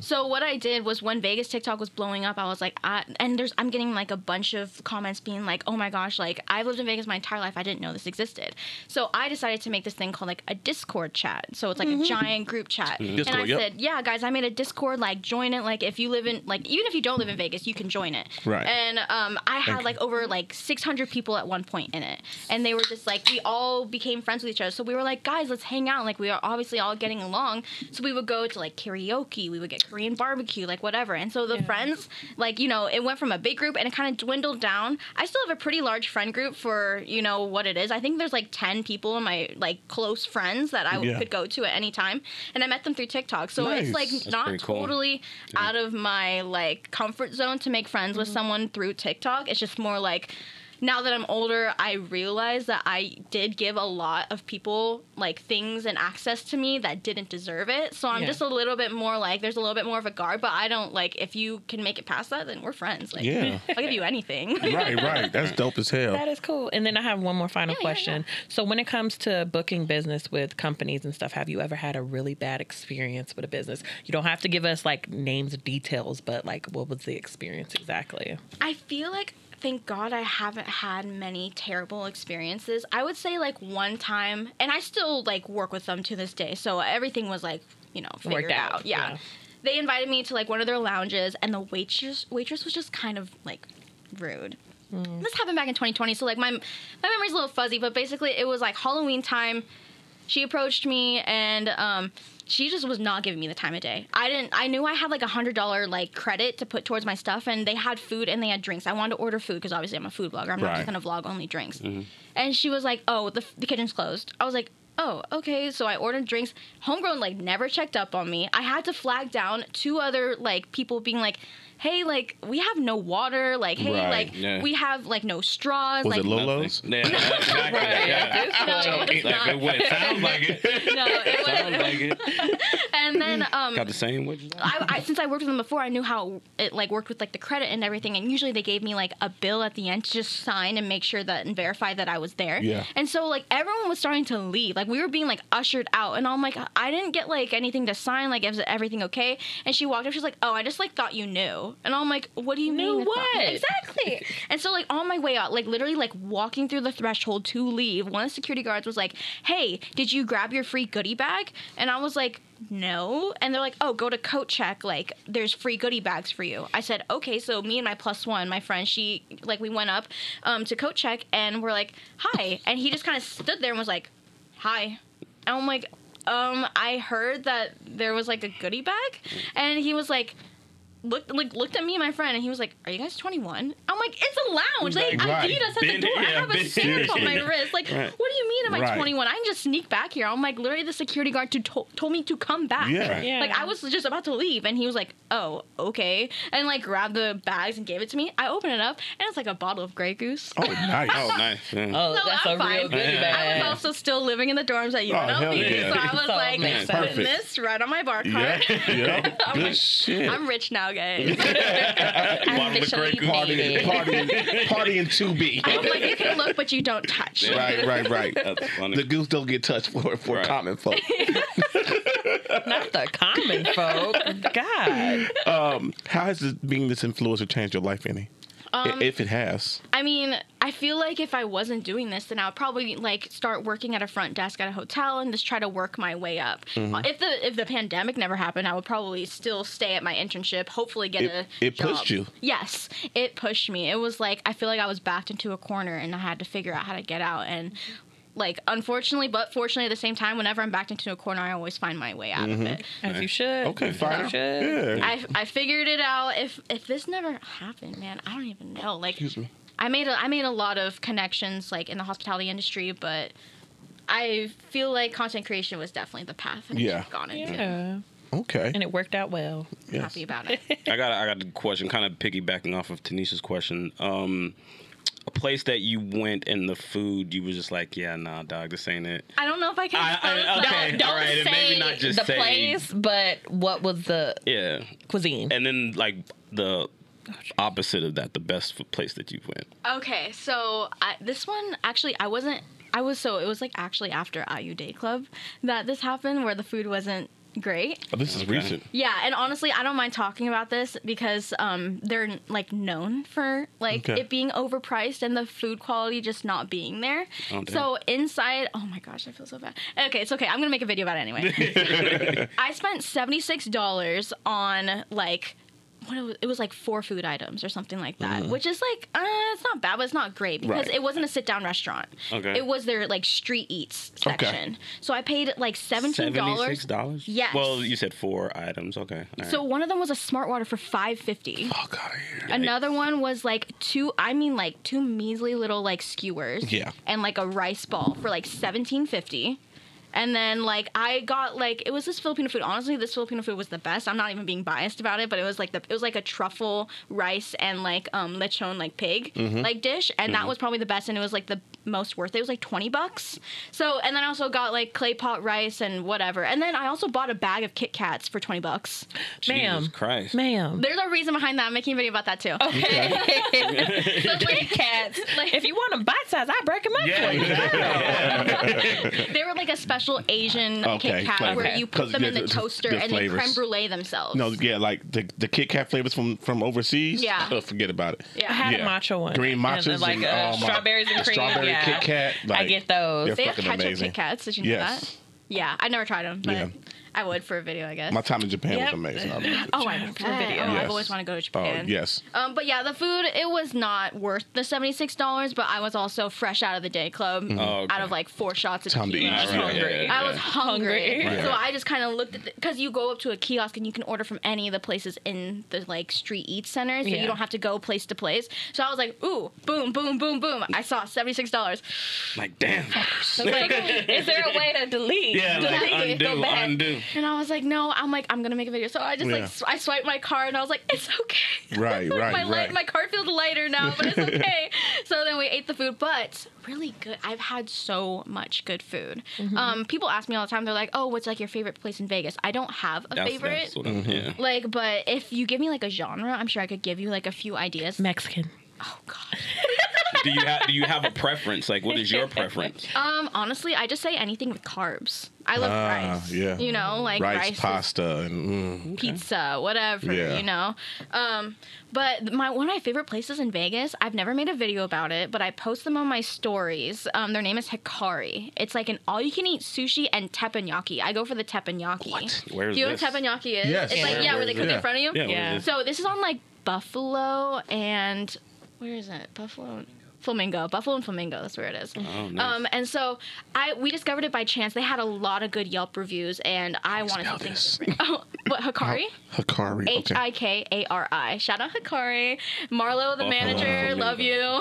So what I did was when Vegas TikTok was blowing up, I was like, I, and there's I'm getting like a bunch of comments being like, oh my gosh, like I've lived in Vegas my entire life, I didn't know this existed. So I decided to make this thing called like a Discord chat. So it's like a giant group chat. and Discord, I yep. said, yeah, guys, I made a Discord. Like join it. Like if you live in like even if you don't live in Vegas, you can join it. Right. And um, I had Thank like over like 600 people at one point in it, and they were just like we all became friends with each other. So we were like, guys, let's hang out. Like we are obviously all getting along. So we would go to like karaoke, we would get Korean barbecue, like whatever. And so the friends, like you know, it went from a big group and it kind of dwindled down. I still have a pretty large friend group for you know what it is. I think there's like 10 people in my like close friends that I Yeah. could go to at any time, and I met them through TikTok. So Nice. it's like That's not cool. totally out of my like comfort zone to make friends with mm-hmm. someone through TikTok. It's just more like now that I'm older, I realize that I did give a lot of people like things and access to me that didn't deserve it. So I'm Yeah. just a little bit more like there's a little bit more of a guard, but I don't like if you can make it past that, then we're friends. Like Yeah. *laughs* I'll give you anything. *laughs* right, right. That's *laughs* dope as hell. That is cool. And then I have one more final Yeah, yeah, question. So when it comes to booking business with companies and stuff, have you ever had a really bad experience with a business? You don't have to give us like names or details, but like what was the experience exactly? I feel like thank God I haven't had many terrible experiences. I would say like one time, and I still like work with them to this day, so everything was like you know figured Worked out, out. Yeah. yeah. they invited me to like one of their lounges, and the waitress waitress was just kind of like rude. This happened back in 2020, so like my my memory's a little fuzzy, but basically it was like Halloween time. She approached me and um, she just was not giving me the time of day. I didn't. I knew I had like a hundred dollar like credit to put towards my stuff, and they had food and they had drinks. I wanted to order food because obviously I'm a food blogger. I'm not just gonna vlog only drinks. Mm-hmm. And she was like, "Oh, the the kitchen's closed." I was like. Oh, okay. So I ordered drinks. Homegrown like never checked up on me. I had to flag down two other like people being like, "Hey, like we have no water. Like, hey, Right, like yeah. we have like no straws. Was like, it Lolo's? *laughs* Yeah, exactly. Yeah. No, it's Like, not. it, would- *laughs* it sounds like it. No, it Sounds was, like it. *laughs* and then um, Got the same wedges. I, I, since I worked with them before, I knew how it like worked with like the credit and everything. And usually they gave me like a bill at the end to just sign and make sure that and verify that I was there. Yeah. And so like everyone was starting to leave. Like we were being like ushered out, and I'm like, I didn't get like anything to sign. Like is everything okay? And she walked up. She's like, Oh, I just like thought you knew. And I'm like, What do you mean? What? Exactly. *laughs* and so like on my way out, like literally like walking through the threshold to leave, one of the security guards was like, Hey, did you grab your free goodie bag? And I was like. No, and they're like, "Oh, go to Coat Check. Like, there's free goodie bags for you." I said, "Okay." So me and my plus one, my friend, she like we went up um, to Coat Check, and we're like, "Hi," and he just kind of stood there and was like, "Hi," and I'm like, "Um, I heard that there was like a goodie bag," and he was like. Looked like looked at me and my friend and he was like, "Are you guys 21?" I'm like, "It's a lounge. Like, Right. ID'd us at Been- the door. I have a been- stamp on my *laughs* wrist. Like, Right. what do you mean? Am I Right. 21? I can just sneak back here." I'm like, literally, the security guard to to- told me to come back. Yeah. Yeah. Like I was just about to leave, and he was like, "Oh, okay," and like grabbed the bags and gave it to me. I opened it up, and it's like a bottle of Grey Goose. Oh, nice. *laughs* Oh, nice. Yeah. Oh, So that's I'm a real fine. goodie Yeah. I was also still living in the dorms at UNLV, oh, hell yeah. so I *laughs* was So like, makes putting sense. this right on my bar Yeah. card. yeah. I'm Good like, shit. I'm rich now, guys. Bottom of Grey partying, partying, partying to be. *laughs* I'm like, you can look, but you don't touch. Right, right, right. *laughs* That's funny. The goose don't get touched for for Right. common folk. *laughs* Not the common folk. God. Um, how has this, being this influencer changed your life, any? Um, if it has. I mean, I feel like if I wasn't doing this, then I would probably like start working at a front desk at a hotel and just try to work my way up. Mm-hmm. If the if the pandemic never happened, I would probably still stay at my internship. Hopefully, get It- a it job. pushed you. Yes, it pushed me. It was like I feel like I was backed into a corner and I had to figure out how to get out. And like unfortunately, but fortunately, at the same time, whenever I'm backed into a corner, I always find my way out of it. As you should. Okay, fine. you should. Yeah. I, I figured it out. If if this never happened, man, I don't even know. Like, Excuse me. I made a I made a lot of connections like in the hospitality industry, but I feel like content creation was definitely the path that I Yeah. should have gone into. Yeah. Okay. And it worked out well. I'm Yes. happy about it. *laughs* I got I got a question, kind of piggybacking off of Tanisha's question. Um, a place that you went and the food you was just like, yeah, nah, dog, this ain't it. I don't know if I can. I, I, okay, don't, don't all right, say maybe not just the say- place, but what was the Yeah, cuisine? and then like the opposite of that, the best place that you've went. Okay, so I, this one actually I wasn't. I was so it was like actually after Ayu Day Club that this happened where the food wasn't great. Oh, this is Okay. recent. Yeah, and honestly, I don't mind talking about this because um, they're like known for like Okay. it being overpriced and the food quality just not being there. Oh, so inside, oh my gosh, I feel so bad. Okay, it's okay. I'm gonna make a video about it anyway. *laughs* I spent seventy six dollars on like. What it was, it was like four food items or something like that, which is like uh, it's not bad, but it's not great because Right. it wasn't a sit down restaurant. Okay. It was their like street eats section. Okay. section. So I paid like seventeen dollars. Seventy-six dollars. Yes. Well, you said four items. Okay. all right. So one of them was a smart water for five fifty. Fuck out of here. Another one was like two. I mean, like two measly little like skewers. Yeah. And like a rice ball for like seventeen fifty. And then like I got like it was this Filipino food. Honestly, this Filipino food was the best. I'm not even being biased about it, but it was like the it was like a truffle rice and like um lechon like pig Mm-hmm. like dish, and that was probably the best. And it was like the most worth it. It was like twenty bucks. So and then I also got like clay pot rice and whatever. And then I also bought a bag of Kit Kats for twenty bucks. Ma'am. Jesus Christ. Ma'am. There's a reason behind that. I'm making a video about that too. Okay. So, *laughs* like, Kit Kats. Like- if you want them bite size, I break them up Yeah, for you. *laughs* They were like a special Asian Okay, Kit Kat flavor. where you put them in the the- toaster the and they creme brulee themselves. No, yeah, like the the Kit Kat flavors from from overseas. Yeah. Oh, forget about it. Yeah. I had Yeah. a matcha one. Green And, like and, uh, oh my- strawberries and the cream. strawberry yeah. Kit Kat, I get those. they're They have fucking ketchup amazing. Kit Kats. Did you know Yes. that? Yeah, I never tried them, but Yeah. I would for a video, I guess. My time in Japan Yep. was amazing. I loved it. Oh, I bet. video. Oh, Yes. I've always wanted to go to Oh, Japan. yes. Um, but yeah, the food it was not worth the seventy six dollars. But I was also fresh out of the day club, Oh, okay. out of like four shots of Time to tequila. eat. Just Yeah, hungry. yeah, I was hungry, Hungry. so I just kind of looked at because you go up to a kiosk and you can order from any of the places in the like street eat center, so Yeah. you don't have to go place to place. So I was like, ooh, boom, boom, boom, boom. I saw seventy six dollars. Like, damn. It's like, is there a way to delete? Yeah, like delete it, go undo, back. undo. And I was like, no, I'm like, I'm gonna make a video. So I just Yeah. like, sw- I swiped my card and I was like, it's okay. *laughs* Right, right, *laughs* my, right. my card feels lighter now, but it's *laughs* okay. so then we ate the food, but really good. I've had so much good food. Mm-hmm. Um, people ask me all the time. They're like, oh, what's like your favorite place in Vegas? I don't have a That's, favorite. that's what I'm, yeah. like, but if you give me like a genre, I'm sure I could give you like a few ideas. Mexican. oh God. *laughs* Do you have Do you have a preference? Like, what is your preference? *laughs* Um, honestly, I just say anything with carbs. I love Ah, rice. yeah. You know, like rice, rice pasta, and mm. pizza, whatever, Yeah. you know. Um, but my one of my favorite places in Vegas, I've never made a video about it, but I post them on my stories. Um, their name is Hikari. It's like an all-you-can-eat sushi and teppanyaki. I go for the teppanyaki. What? Where's Do you know what teppanyaki is? Yes. It's like Where- yeah, where where they is cook it? it in front of you. Yeah. Yeah. So this is on like Buffalo and where is it? Buffalo. Flamingo, Buffalo and Flamingo. That's where it is. Oh, nice. Um, and so I we discovered it by chance. They had a lot of good Yelp reviews, and I wanted spell something this? different. *laughs* Oh, what Hikari? Hikari. H Okay. I K A R I. Shout out Hikari, Marlo, the Buffalo manager. Flamingo. Love you.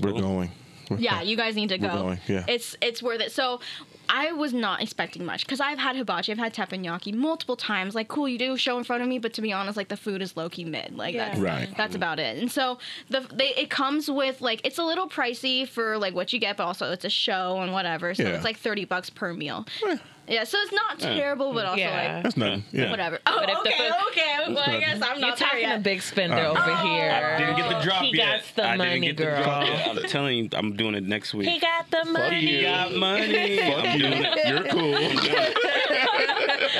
We're going. *laughs* yeah, you guys need to We're go. going, yeah. It's it's worth it. So. I was not expecting much because I've had hibachi, I've had teppanyaki multiple times. Like, cool, you do a show in front of me, but to be honest, like the food is low key mid. Like, Yeah. that's Right. that's about it. And so the they it comes with like it's a little pricey for like what you get, but also it's a show and whatever. So Yeah. it's like thirty bucks per meal. Yeah, so it's not terrible, but also Yeah. like That's nothing. Yeah. whatever. Oh, But if the okay, food- okay. Well, I guess I'm not You're not talking a big spender Uh, over here. I didn't get the drop he yet. got the I money, didn't get girl. the drop. I'm telling you, I'm doing it next week. He got the money. He got money. *laughs* I'm doing it. You're cool.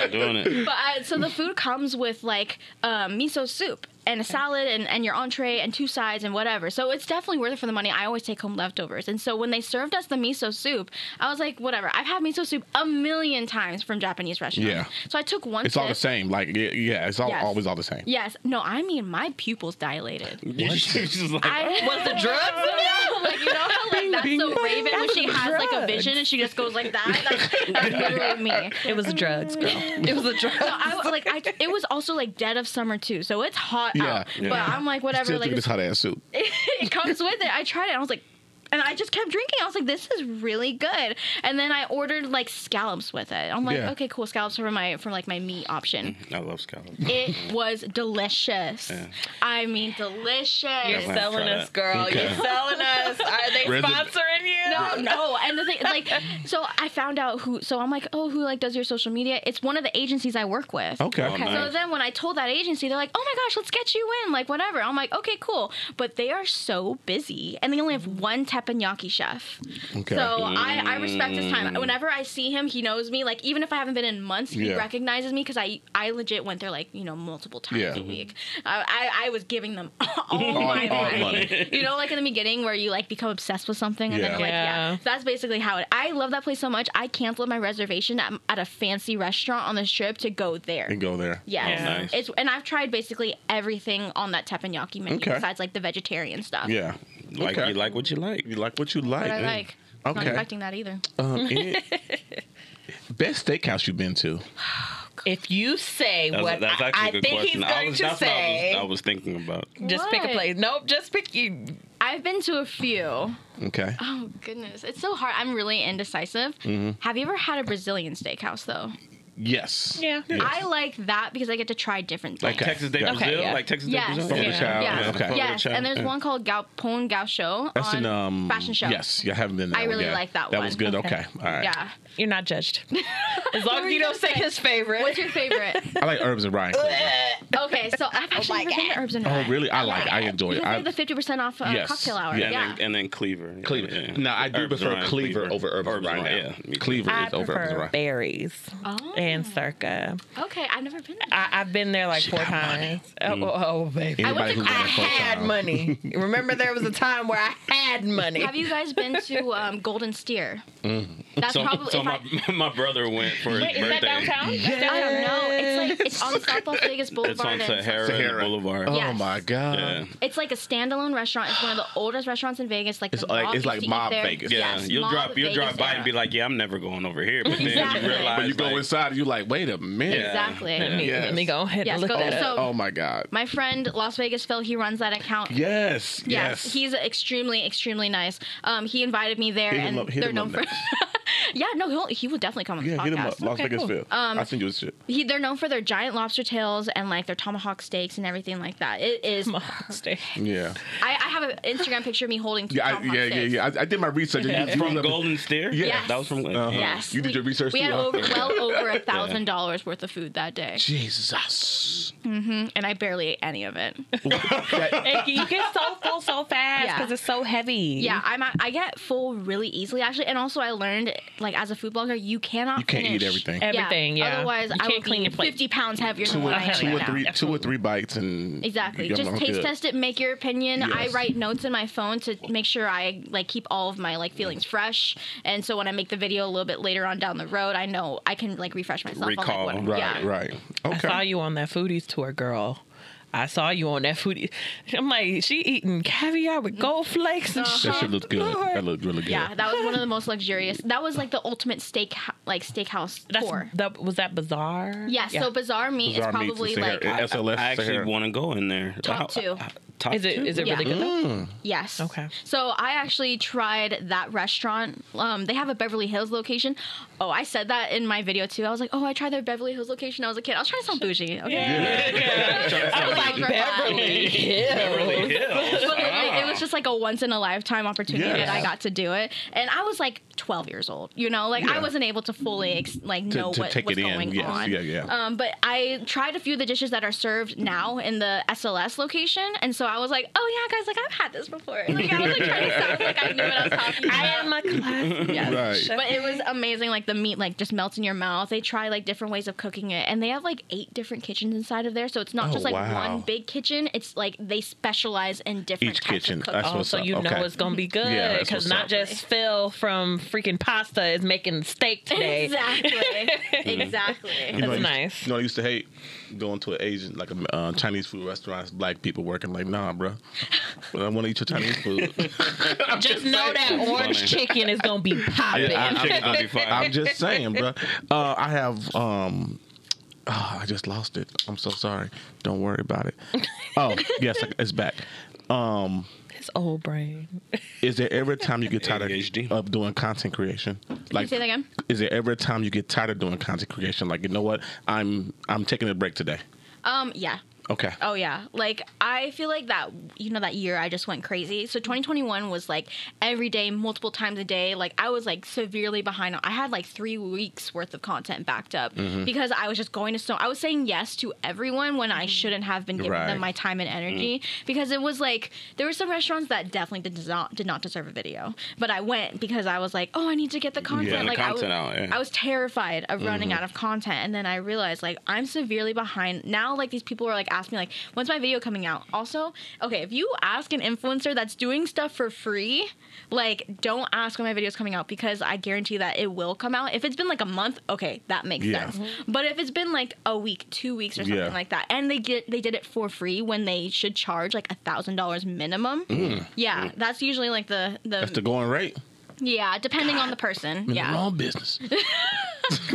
I'm doing it. But I, so the food comes with like um, miso soup and a salad and, and your entree and two sides and whatever. So it's definitely worth it for the money. I always take home leftovers. And so when they served us the miso soup, I was like, whatever. I've had miso soup a million times from Japanese restaurants. Yeah. So I took one It's sip. all the same. Like yeah, yeah it's all, Yes. always all the same. Yes. No, I mean my pupils dilated. *laughs* *laughs* She's just like, I oh, Was the drugs? *laughs* No, like you know how like that's so Raven when she has like a vision and she just goes like that. That's, that's literally me. It was the drugs, girl. It was the drugs. So I like I it was also like dead of summer too, so it's hot Yeah, out. yeah. But I'm like whatever, Still like this hot ass soup. *laughs* it comes with it. I tried it. I was like, and I just kept drinking. I was like, this is really good. And then I ordered like scallops with it. I'm like, Yeah. okay, cool, scallops for my for like my meat option. Mm, I love scallops. It was delicious. Yeah. I mean, delicious. You're Yeah. selling Try us, that. girl. Okay. You're selling us. Are they Resi- sponsoring you? No, no. And the thing, like, so I found out who. So I'm like, oh, who like does your social media? It's one of the agencies I work with. Okay. Oh, oh okay. nice. So then when I told that agency, they're like, "Oh my gosh, let's get you in." Like whatever. I'm like, "Okay, cool." But they are so busy and they only have one teppanyaki chef. Okay. So I, I respect his time. Mm. Whenever I see him, he knows me. Like even if I haven't been in months, he Yeah. recognizes me because I I legit went there like you know multiple times Yeah. a mm-hmm. week. I, I I was giving them *laughs* all All- my all money. money. You know, like in the beginning where you like become obsessed with something and Yeah. then you're like Yeah. yeah. That's basically how it. I love that place so much. I canceled my reservation at, at a fancy restaurant on this trip to go there. and go there. Yes. Oh, nice. It's and I've tried basically everything on that teppanyaki menu Okay. besides like the vegetarian stuff. Yeah. Like Okay. you like what you like. You like what you like. But I like. Not Okay. Not expecting that either. Um, *laughs* any- best steakhouse you've been to? If you say That's, what that's I, actually I a good think question. he's I going was, to that's what I say, was, I was thinking about. just pick a place. Nope, just pick you. I've been to a few. Okay. Oh goodness, it's so hard. I'm really indecisive. Mm-hmm. Have you ever had a Brazilian steakhouse though? Yes. Yeah. Yes. I like that because I get to try different things. Like Texas de Okay, Brazil? yeah. Like Texas Yes. de Brazil? Fogo de Yeah. Chão. Yeah. Okay. Yes, and there's Yeah. one called Galpão Gaucho That's on in um Fashion Show. Yes, yeah, I haven't been there. I really yeah. like that That one. That was good. Okay. Okay. All right. Yeah. You're not judged. *laughs* As long as you you don't say his favorite. What's your favorite? *laughs* I like herbs and Ryan. *laughs* okay, so I've actually my never been to Herbs and rye. Oh, really? I like. I enjoy it. they I, have the fifty percent off uh, Yes. cocktail hour. Yeah. Yeah. And, then, and then Cleaver. Cleaver. yeah. No, I do prefer and Cleaver over Herbs and Rye. Yeah. me. Cleaver is over Herbs and prefer Barry's Oh. And and mm. Circa. Okay, I've never been. There. I, I've been there like four times. Mm. Oh, oh, oh, baby. Anybody to- I on the first had time. money. Remember, there was a time where I had money. Have you guys been to *laughs* um, Golden Steer? Mm. That's So, probably. so my, I, *laughs* my brother went for his Wait, is that birthday. downtown? I don't know. It's like it's on South Las Vegas *laughs* It's Boulevard. on it's- Sahara, Sahara. Boulevard. Oh Yes. my god. Yeah. It's like a standalone restaurant. It's one of the oldest restaurants in Vegas. Like It's the like- mob it's like mob. Vegas. Yeah, Yes, you'll mob drive you'll drive by era. and be like, yeah, I'm never going over here. But then Exactly. you realize, But you go like, inside and you like, wait a minute. Yeah. Exactly. Let me, Yes. let me go ahead Yes, and look go- that so- up. Oh my god. My friend Las Vegas Phil, he runs that account. Yes. Yes, Yes. he's extremely, extremely nice. Um, he invited me there, Hit him and up- hit they're him known up for. next. *laughs* yeah, no, he'll, he will definitely come on the yeah, podcast. hit him up. Las Okay, Vegas cool. Phil. Um, I send you his shit. He, they're known for their giant lobster tails and like their tomahawk steaks and everything like that. It is. Tomahawk *laughs* steak. Yeah. I, I have an Instagram picture of me holding two Yeah, I, tomahawk yeah, yeah, steaks. yeah. I, I did my research. and you- you from was Golden Steer. Yeah. Yes. that was from. Uh-huh. Yes, You did we- your research We too, had huh? over well over a *laughs* thousand dollars worth of food that day, Jesus. Mm-hmm. and I barely ate any of it. Hey, you get so full so fast Yeah. because it's so heavy. Yeah, I'm a, I get full really easily actually, and also I learned like as a food blogger, you cannot You can't eat finish- everything. Everything, yeah. Otherwise, You I can't would clean be your plate. 50 pounds heavier Two than or, what I am two or now. three, two or three bites, and Exactly. you're Just gonna taste good. test it, make your opinion. I Yes. write notes in my phone to make sure I like keep all of my like feelings fresh. And so when I make the video a little bit later on down the road, I know I can like refresh myself Recall. on like what Right, yeah. right. Okay. I saw you on that foodies tour, girl. I saw you on that foodie. *laughs* I'm like, she eating caviar with gold flakes and Uh-huh. shit. That shit looked good. Lord. That looked really good. Yeah, that was one of the most luxurious. That was like the ultimate steak like steakhouse That's tour. that was that Bazaar. Yeah, so Bazaar Meat Bazaar is probably like Sahara. I, SLS I actually want to go in there. Top How- two. Top Is it two? is it really Yeah. good though? Yes. Okay. So I actually tried that restaurant. Um, they have a Beverly Hills location. Oh, I said that in my video too. I was like, oh, I tried their Beverly Hills location. I was a kid. I was trying to sound bougie. Okay. *laughs* I was like Beverly Hills. Beverly Hills. But like, it was just like a once in a lifetime opportunity Yes. that I got to do it, and I was like 12 years old. You know, like I wasn't able to fully ex- like To, know to what take was it going in. Yes. on. Yeah, yeah. Um, but I tried a few of the dishes that are served now in the SLS location, and so I was like, "Oh yeah, guys, like I've had this before." *laughs* Like I was like trying to sound like I knew what I was talking about. I am a class. Yes. Right. But it was amazing. Like the meat, like just melts in your mouth. They try like different ways of cooking it, and they have like eight different kitchens inside of there. So it's not Oh, just like wow. one big kitchen. It's like they specialize in different Each types kitchen. Of cooking. That's Oh, so up. you know it's gonna be good because what's not up. just Phil from freaking pasta is making steak today. Exactly. *laughs* exactly. You know, That's nice. You know, I used to hate going to an Asian, like a uh, Chinese food restaurant. Black people working. Like, nah, bro. But I want to eat your Chinese food. *laughs* Just know that orange funny. chicken is gonna be *laughs* popping. I- I- Chicken gonna be fire. I'm just saying, bro. Uh, I have. um oh, I just lost it. I'm so sorry. Don't worry about it. Oh, yes, it's back. Um, His old brain. is there ever a time you get tired ADHD. of, of doing content creation? Can you say that again? Is there ever a time you get tired of doing content creation? Like, you know what? I'm I'm taking a break today. Um, yeah. Okay. Oh yeah, like I feel like that you know that year I just went crazy. So 2021 was like every day, multiple times a day. Like I was like severely behind. I had like three weeks worth of content backed up Mm-hmm. because I was just going to so I was saying yes to everyone when I mm-hmm. shouldn't have been giving Right. them my time and mm-hmm. energy because it was like there were some restaurants that definitely did not did not deserve a video, but I went because I was like, oh, I need to get the content. Yeah, the like I was, content out, yeah. I was terrified of running mm-hmm. out of content and then i realized like i'm severely behind now like these people are like asking me like when's my video coming out also okay if you ask an influencer that's doing stuff for free like don't ask when my video is coming out because i guarantee that it will come out if it's been like a month okay that makes Yeah. sense but if it's been like a week two weeks or something Yeah. like that and they get they did it for free when they should charge like a thousand dollars minimum yeah that's usually like the the, Mm. That's the going rate. Yeah depending on the person I'm in yeah the wrong business. *laughs*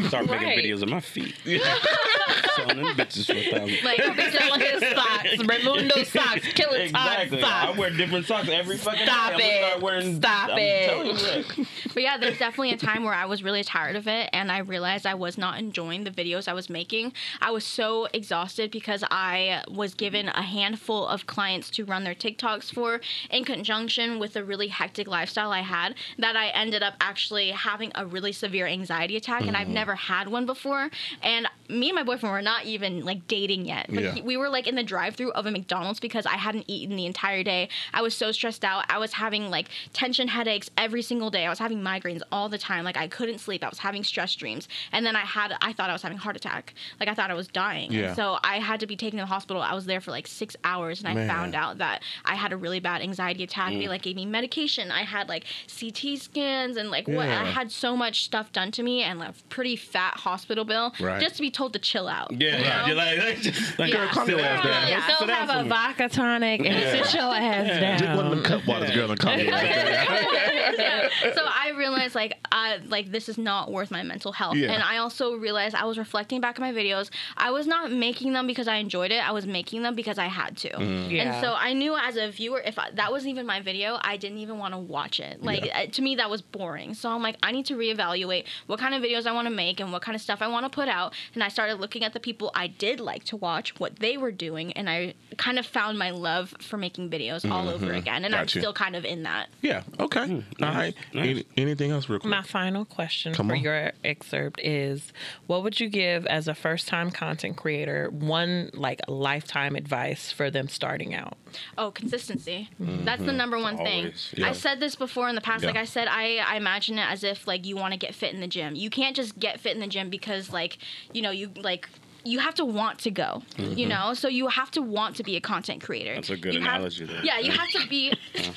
Start making Right. videos of my feet. *laughs* Selling them bitches for a thousand. like *laughs* Selling his socks, Raimundo socks, Killer Exactly. Todd I socks. wear different socks every fucking Stop day. I'm gonna it. start wearing, Stop I'm it. telling you, look. But yeah, there's definitely a time where I was really tired of it and I realized I was not enjoying the videos I was making. I was so exhausted because I was given a handful of clients to run their TikToks for in conjunction with a really hectic lifestyle I had that I ended up actually having a really severe anxiety attack and I've never had one before. And me and my boyfriend were not even like dating yet. Yeah. he, we were like in the drive-through of a McDonald's because I hadn't eaten the entire day. I was so stressed out. I was having like tension headaches every single day. I was having migraines all the time. Like I couldn't sleep. I was having stress dreams. And then I had I thought I was having a heart attack. Like I thought I was dying. Yeah. So I had to be taken to the hospital. I was there for like six hours, and I found out that I had a really bad anxiety attack. Mm. They like gave me medication. I had like CT scans and like what Yeah. I had so much stuff done to me and like pretty fat hospital bill Right. just to be told to chill out. Yeah, you know? you're like, like, just like Yeah. calm your ass down. Yeah. Go Sit have a for vodka tonic and sit your ass down. Drink one of them cup waters, girl, and call me right there. Yeah. *laughs* So I realized like I like this is not worth my mental health. Yeah. And I also realized I was reflecting back on my videos. I was not making them because I enjoyed it. I was making them because I had to. Mm. Yeah. And so I knew as a viewer if I, that wasn't even my video, I didn't even want to watch it. Like uh, to me that was boring. So I'm like I need to reevaluate what kind of videos I want to make and what kind of stuff I want to put out. And I started looking at the people I did like to watch, what they were doing, and I kind of found my love for making videos all over mm-hmm. again. And I'm Gotcha. still kind of in that. Yeah. Okay. Hmm. All right. Any, anything else, real quick? My final question Come for on. your excerpt is what would you give as a first time content creator one like lifetime advice for them starting out? Oh, consistency. That's the mm-hmm. number one thing. Yeah. I said this before in the past. Yeah. Like I said, I, I imagine it as if like you want to get fit in the gym. You can't just get fit in the gym because like you know you like you have to want to go. You mm-hmm. know, so you have to want to be a content creator. That's a good You have- analogy there. Yeah, you have to be. *laughs*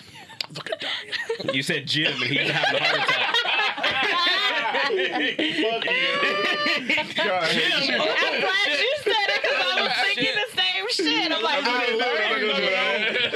You said gym, and he's having a heart *laughs* *laughs* I'm glad you said it because I was thinking the same shit. I'm like, *laughs*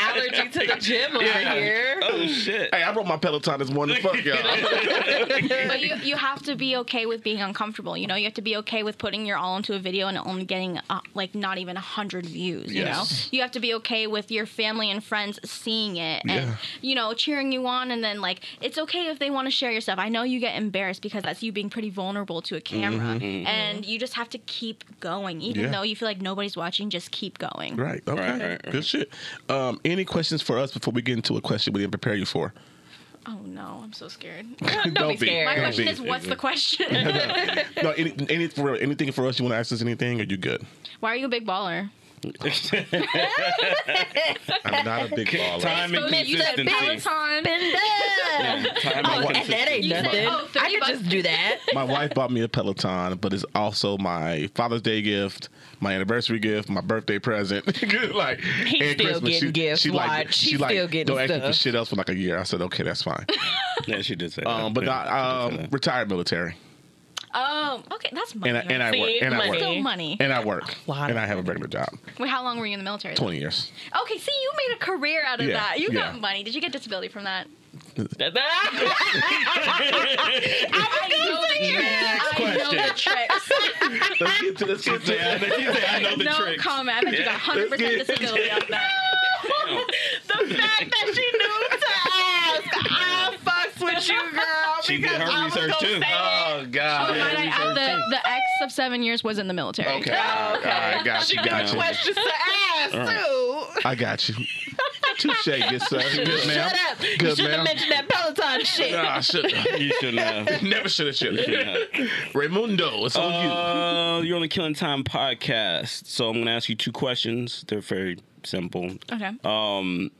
allergy to the gym over here. Oh shit! Hey, I brought my Peloton this morning. Fuck y'all. *laughs* but you, you have to be okay with being uncomfortable. You know, you have to be okay with putting your all into a video and only getting uh, like not even a hundred views. You Yes. know, you have to be okay with your family and friends seeing it and Yeah. you know cheering you on. And then like it's okay if they want to share your stuff. I know you get embarrassed because that's you being pretty vulnerable to a camera, and you just have to keep going, even Yeah. though you feel like nobody's watching. Just keep going. Right. Okay. Right, right, right. Good shit. Um, any questions for us before we get into a question we didn't prepare you for? Oh no, I'm so scared. *laughs* Don't be scared. My Don't question be. is, what's the question? *laughs* No, any, any for anything for us? You want to ask us anything? Or you good? Why are you a big baller? I'm not a big baller. Time and So you said consistency. Peloton. Yeah, time Oh, and that, that ain't. You nothing. oh, I could just do that. *laughs* My wife bought me a Peloton, but it's also my Father's Day gift, my anniversary gift, my birthday present. *laughs* like He's and still getting gifts, like, watch. she He's like still getting don't ask me for shit else for like a year. I said okay, that's fine. *laughs* Yeah, she did say that. Um, but Yeah, not she say um, that. retired military, Oh, okay, that's money. and I, and I See, work, and I money. work, Still money. and I work, A Lot and of I have a regular job. Wait, how long were you in the military? Twenty years. Okay, see, you made a career out of Yeah, that. You yeah. got money. Did you get disability from that? *laughs* *laughs* Next I know the tricks. Let's get to let's get She said, to. I- she said, I know the trick. no tricks. comment. I bet you got 100% disability on that. *laughs* the fact that she knew to ask, I fucks with you, *laughs* girl. She did her I was research gonna too. say it. Oh God. Oh, might I add the, the ex of seven years was in the military. Okay. All right, got you, knew got you. questions to ask too. I got you. Touche, good sir. *laughs* Good ma'am. Shut up. you Good should have ma'am. mentioned that Peloton shit. Nah, I should You shouldn't have. *laughs* never should have. Should Shouldn't have. have. Raymundo, it's on you. Uh, you're on the Killing Time podcast. So I'm going to ask you two questions. They're very simple. Okay. Um,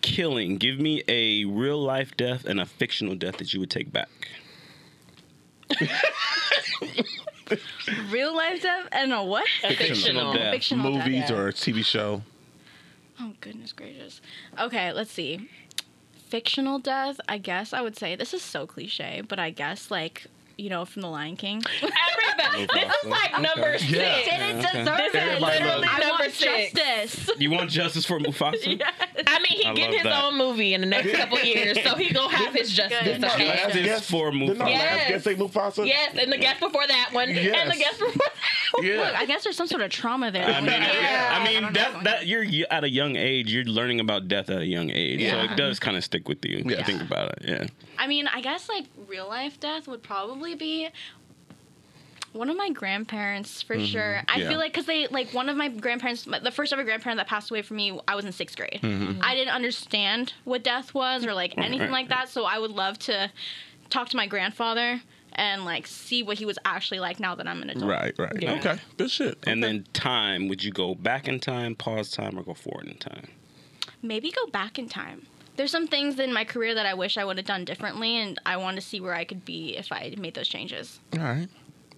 killing. Give me a real life death and a fictional death that you would take back. Real life death and a what? Fictional. death. Fictional death. Movies or TV show. Oh goodness gracious. Okay, let's see. Fictional death, I guess I would say this is so cliche, but I guess like you know from the Lion King. *laughs* Everybody, this is like number six. Yeah. Didn't Okay. deserve This is it. literally I number want six. justice. You want justice for Mufasa? *laughs* I mean, he I get his that. own movie in the next *laughs* couple years, so he gonna have his justice. Good. okay? Last Justice guess- for Didn't Mufasa. Yes. last guess say Mufasa? Yes, and the guest before that one, and the Yes. guest before that one. Yeah. Look, I guess there's some sort of trauma there. I mean, Yeah. I mean don't that that you're at a young age. You're learning about death at a young age, so it does kind of stick with you. Yeah. Think about it. Yeah. I mean, I guess like real life death would probably be one of my grandparents for mm-hmm. sure. I Yeah. feel like because they like one of my grandparents, the first ever grandparent that passed away from me, I was in sixth grade. Mm-hmm. Mm-hmm. I didn't understand what death was or like anything like that. So I would love to talk to my grandfather and like see what he was actually like now that I'm an adult. Right, right. Yeah. Okay, good shit. And Okay. then time, would you go back in time, pause time, or go forward in time? Maybe go back in time. There's some things in my career that I wish I would have done differently, and I want to see where I could be if I made those changes. all right.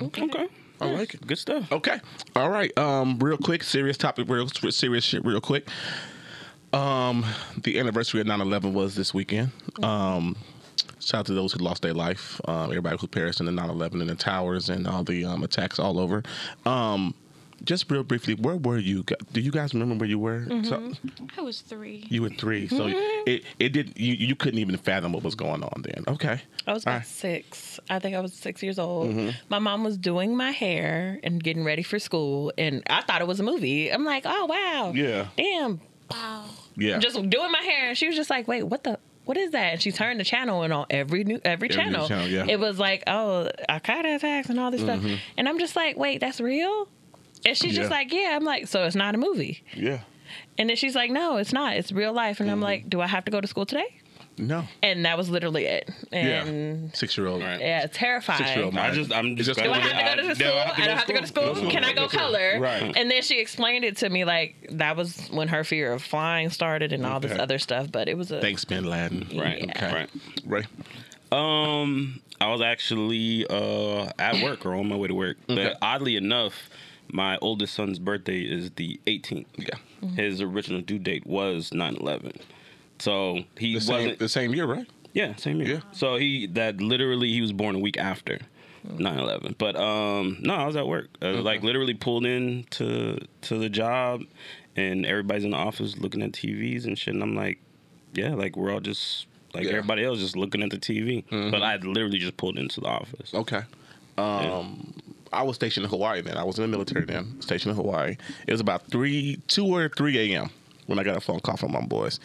Okay. I like it. Good stuff. Okay. All right. Um, real quick, serious topic, real serious shit, real quick. Um, the anniversary of 9-11 was this weekend. Um, shout out to those who lost their life. Um, everybody who perished in the 9-11 and the towers and all the um, attacks all over. Um, just real briefly, where were you? Do you guys remember where you were? So, mm-hmm. I was three. you were three, so mm-hmm. it it did. You you couldn't even fathom what was going on then. Okay. I was about right. six. I think I was six years old. Mm-hmm. My mom was doing my hair and getting ready for school, and I thought it was a movie. I'm like, oh wow, Yeah. damn, Wow. Yeah. just doing my hair, and she was just like, wait, what the. What is that? And she turned the channel and on every new every, news channel. channel, yeah. It was like, oh, Al Qaeda attacks and all this stuff. Mm-hmm. And I'm just like, wait, that's real? And she's just Mm-hmm. Like, yeah. I'm like, so it's not a movie. yeah. And then she's like, no, it's not. It's real life. And Mm-hmm. I'm like, do I have to go to school today? No. And that was literally it. Yeah. Six year old. Right. yeah, terrifying. Six-year-old I just, I'm just. Just- Do I have to go to school? I I, don't have to go to school. school. Can I go color? Right. And then she explained it to me like that was when her fear of flying started and all this other stuff. But it was a Thanks, Bin Laden. Right. Yeah. Right. Ray. Um, I was actually uh at work or on my way to work, Okay. but oddly enough, my oldest son's birthday is the 18th. Yeah. His original due date was 9/11, so he The wasn't. the same year, right? Yeah, same year. Yeah. So he that literally he was born a week after 9/11. But um no, I was at work. Uh, Like literally pulled in to to the job and everybody's in the office looking at TVs and shit and I'm like, yeah, like we're all just like Yeah. everybody else just looking at the TV. But I literally just pulled into the office. Okay. Um, I was stationed in Hawaii then. I was in the military then, stationed in Hawaii. It was about three, two or three a.m. when I got a phone call from my boys.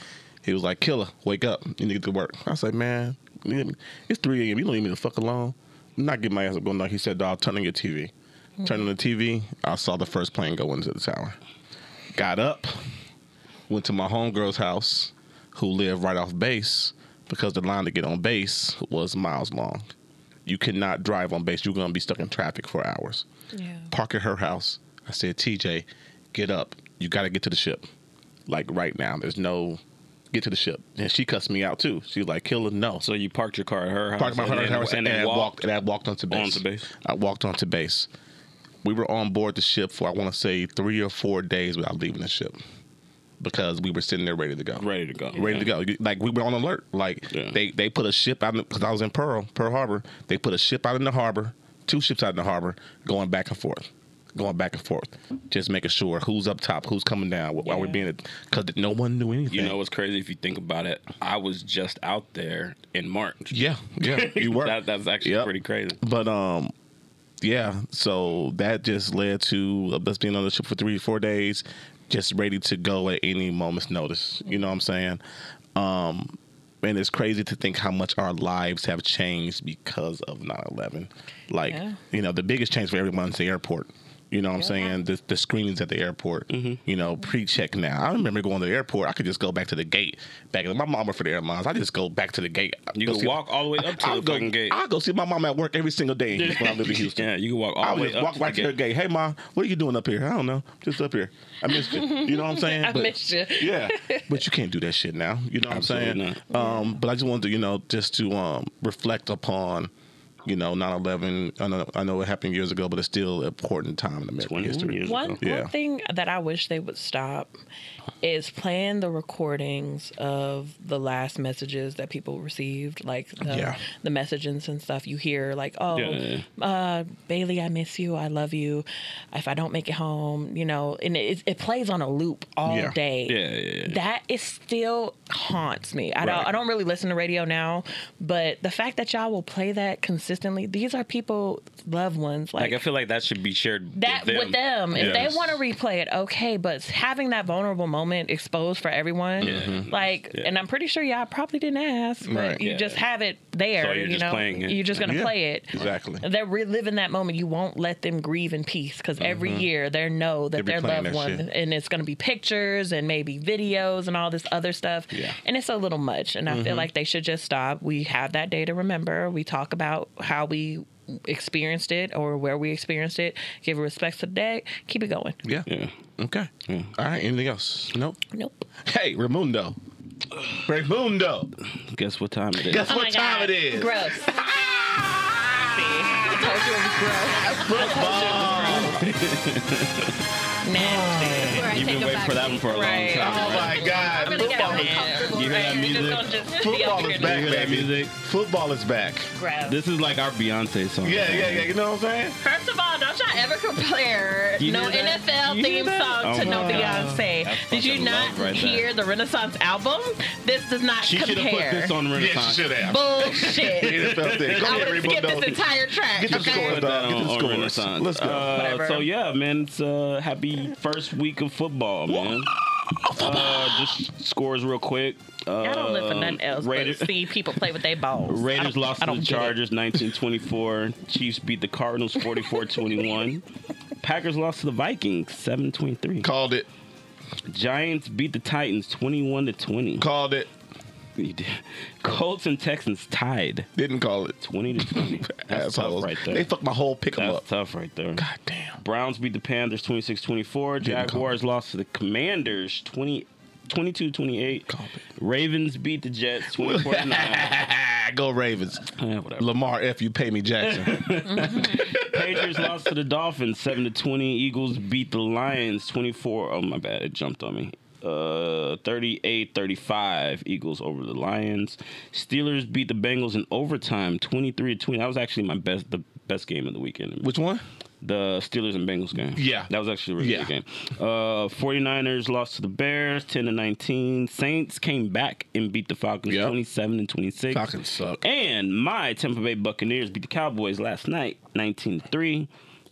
He was like, "Killer, wake up! You need to get to work." I said, like, "Man, it's three a.m. You don't leave me the fuck alone. I'm not getting my ass up going." No, he said, "Dog, turn on your TV." Mm-hmm. Turned on the TV. I saw the first plane go into the tower. Got up, went to my homegirl's house, who lived right off base, because the line to get on base was miles long you cannot drive on base. You're going to be stuck in traffic for hours. yeah. Park at her house. I said, TJ, get up. You got to get to the ship. Like right now. There's no get to the ship. And she cussed me out too. She was like, killer, no. So you parked your car at her house. Parked my car at her house and and, then I walked. walked, and I walked onto base. onto base. I walked onto base. We were on board the ship for, I want to say, three or four days without leaving the ship because we were sitting there ready to go ready to go. ready to go. Like we were on alert. Like Yeah. they they put a ship out because I was in Pearl Pearl Harbor. They put a ship out in the harbor, two ships out in the harbor, going back and forth, going back and forth, just making sure who's up top, who's coming down, while we're Yeah. being because no one knew anything. You know what's crazy if you think about it? I was just out there in March. Yeah, yeah, you *laughs* were. that, that's actually Yep. pretty crazy. But um, yeah. So that just led to us being on the ship for three, four days, just ready to go at any moment's notice. You know what I'm saying? Um, and it's crazy to think how much our lives have changed because of 9/11. Like, Yeah. you know, the biggest change for everyone is the airport. You know what I'm saying? The, the screenings at the airport. You know, pre-check now. I remember going to the airport. I could just go back to the gate. Back my mom worked for the airlines. I just go back to the gate. You can walk all the way up to I'll the go, fucking gate. I'll go see my mom at work every single day *laughs* when I live in Houston. Yeah, you can walk all I the way up walk to right the to her gate. gate. Hey, mom, what are you doing up here? I don't know. Just up here. I missed you. You know what I'm saying? *laughs* I But- missed you. Yeah, *laughs* but you can't do that shit now. You know what Absolutely I'm saying? Um, but I just wanted to, you know, just to um, reflect upon, you know, 9/11. I know, I know it happened years ago, but it's still an important time in American history. years One, ago. Yeah. one thing that I wish they would stop is playing the recordings of the last messages that people received, like the, Yeah. the messages and stuff. You hear like, "Oh, Yeah, Uh, Bailey, I miss you. I love you. If I don't make it home, you know," and it, it plays on a loop all Yeah. day. Yeah, yeah, yeah. That is still haunts me. I don't. I don't really listen to radio now, but the fact that y'all will play that consistently, these are people, loved ones, Like I feel like that should be shared that with them. with them. If they want to replay it, okay. But having that vulnerable moment exposed for everyone, like, Yeah. and I'm pretty sure y'all probably didn't ask, but Right. you Yeah. just have it there. So you're you just know, playing it. you're just gonna Yeah, play it. exactly. They're reliving that moment. You won't let them grieve in peace because every year they know that Mm-hmm. They their loved that one, shit. and it's gonna be pictures and maybe videos and all this other stuff. Yeah. Mm-hmm. And it's a little much. And I feel like they should just stop. We have that day to remember. We talk about how we experienced it or where we experienced it. Give respect to the day. Keep it going. Yeah. Yeah. Okay. Yeah. All right. Anything else? Nope. Nope. Hey, Ramundo. Ramundo. Guess what time it is? Guess Oh what time God. it is? Gross. See, I told you it was gross. Nasty. Where I You've take been waiting for that one for a Right. long time. Oh right? my God. really get Football, uncomfortable. You hear that Right, we just music? gonna just be football is back, You hear that baby. music? Football is back. Gross. This is like our Beyonce song. Yeah, yeah, yeah. You know what I'm saying? First of all, don't y'all ever compare You no? NFL You theme that? song to Oh no God. Beyonce. Did you not love right there. hear the Renaissance album? This does not She should have compare. put this on Yeah, Renaissance. she should have. Bullshit. *laughs* NFL thing. Go I ahead, would have skipped this entire track. Get the okay? score. Put Get the on, on. Renaissance. Let's go. Uh, so yeah, man, it's uh, happy first week of football, man. Uh, just scores real quick. Uh, I don't live for nothing else Raiders, but see people play with their balls. *laughs* Raiders lost I to don't the get it. Chargers 19-24. Chiefs beat the Cardinals 44-21. Packers lost to the Vikings 7-23. Called it. Giants beat the Titans 21 to 20. Called it. *laughs* You did. Colts and Texans tied Didn't call it. 20 to 20. *laughs* That's tough right there. They fucked my whole pick 'em That's up. tough right there. God damn. Browns beat the Panthers 26-24. Didn't Jaguars lost to the Commanders 20 22-28. Called it. Ravens beat the Jets 24 to 9. *laughs* Go Ravens. Yeah, whatever. Lamar, F you pay me Jackson. Patriots lost to the Dolphins 7 to 20. Eagles beat the Lions 24. Oh my bad, it jumped on me. Uh 38-35 Eagles over the Lions. Steelers beat the Bengals in overtime 23 to 20. That was actually my best the best game of the weekend. Which one? the Steelers and Bengals game. Yeah. That was actually a really Yeah. good game. Uh 49ers lost to the Bears 10 to 19. Saints came back and beat the Falcons Yep. 27 and 26. Falcons suck. And my Tampa Bay Buccaneers beat the Cowboys last night 19 3.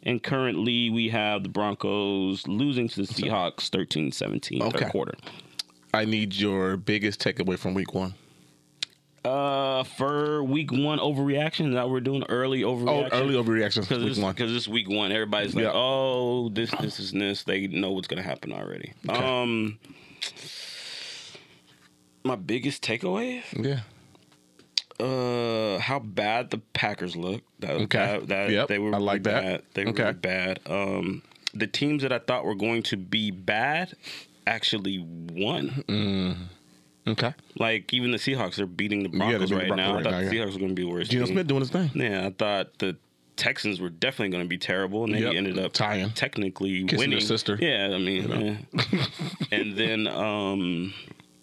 And currently we have the Broncos losing to the Seahawks 13-17 Okay. third quarter. I need your biggest takeaway from week one. Uh for week 1 overreaction, that we're doing early Oh, overreaction. early overreactions. Because Week this, one. 'cause this week one, everybody's like, Yeah. "Oh, this, this, is this." They know what's gonna happen already. Okay. Um, my biggest takeaway, Yeah. Uh, how bad the Packers look. That, Okay. that, that Yep, they were. I like really that. Bad. They were Okay. really bad. Um, the teams that I thought were going to be bad actually won. Okay. Like even the Seahawks, they're beating the Yeah, Broncos beating right the Broncos now. right I thought the yeah. Seahawks were going to be worse. Geno. Smith doing his thing. Yeah, I thought the Texans were definitely going to be terrible, and then Yep. he ended up Tying. technically Kissing winning. their sister. Yeah, I mean, know. yeah. *laughs* and then um,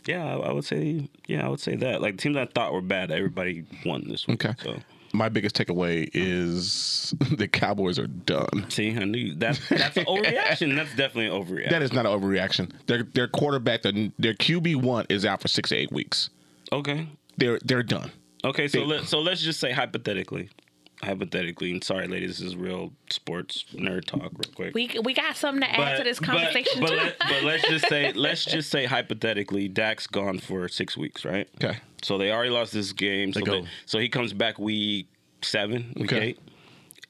yeah, I, I would say yeah, I would say that like teams I thought were bad, everybody won this week. Okay. So My biggest takeaway is *laughs* the Cowboys are done. see, I knew that that's an overreaction. That's definitely an overreaction. That is not an overreaction. Their their quarterback, their, their QB one is out for six to eight weeks. okay. They're they're done. Okay, so They- let so let's just say hypothetically. Hypothetically, and sorry, ladies, this is real sports nerd talk, real quick. We we got something to add to this conversation But, too. let, but let's just say, *laughs* let's just say hypothetically, Dak's gone for six weeks, right? Okay. So they already lost this game. So, go- they- so he comes back week seven, week Okay. eight,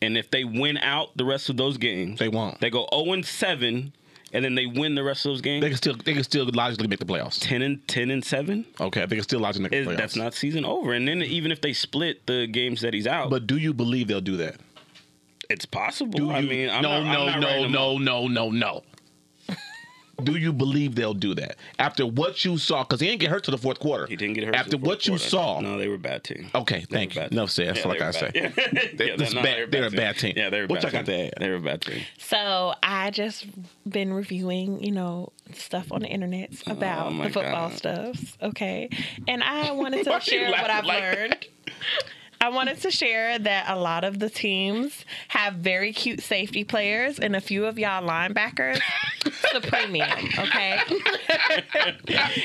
and if they win out the rest of those games, They won't. They go zero and seven, and then they win the rest of those games. They can still they can still logically make the playoffs. ten and ten and seven. Okay, they can still logically make the playoffs. that's not season over. And then even if they split the games that he's out, But do you believe they'll do that? it's possible. Do you, I mean, I'm no, not, no, no, no, no, no, no. Do you believe they'll do that after what you saw? Because he didn't get hurt to the fourth quarter. He didn't get hurt. After the what you quarter. saw. no, they were a bad team. Okay, They thank you. No, team. say that's Yeah, like they I were say. bad. *laughs* Yeah, They- this no, bad- they were they're a bad team. Yeah, they're a What bad y'all got team. to add? They were a bad team. So I just been reviewing, you know, stuff on the internet oh about Oh the football God. stuff. Okay, and I wanted *laughs* to share what I've like that? learned. I wanted to share that a lot of the teams have very cute safety players, and a few of y'all linebackers, the *laughs* premium. Okay,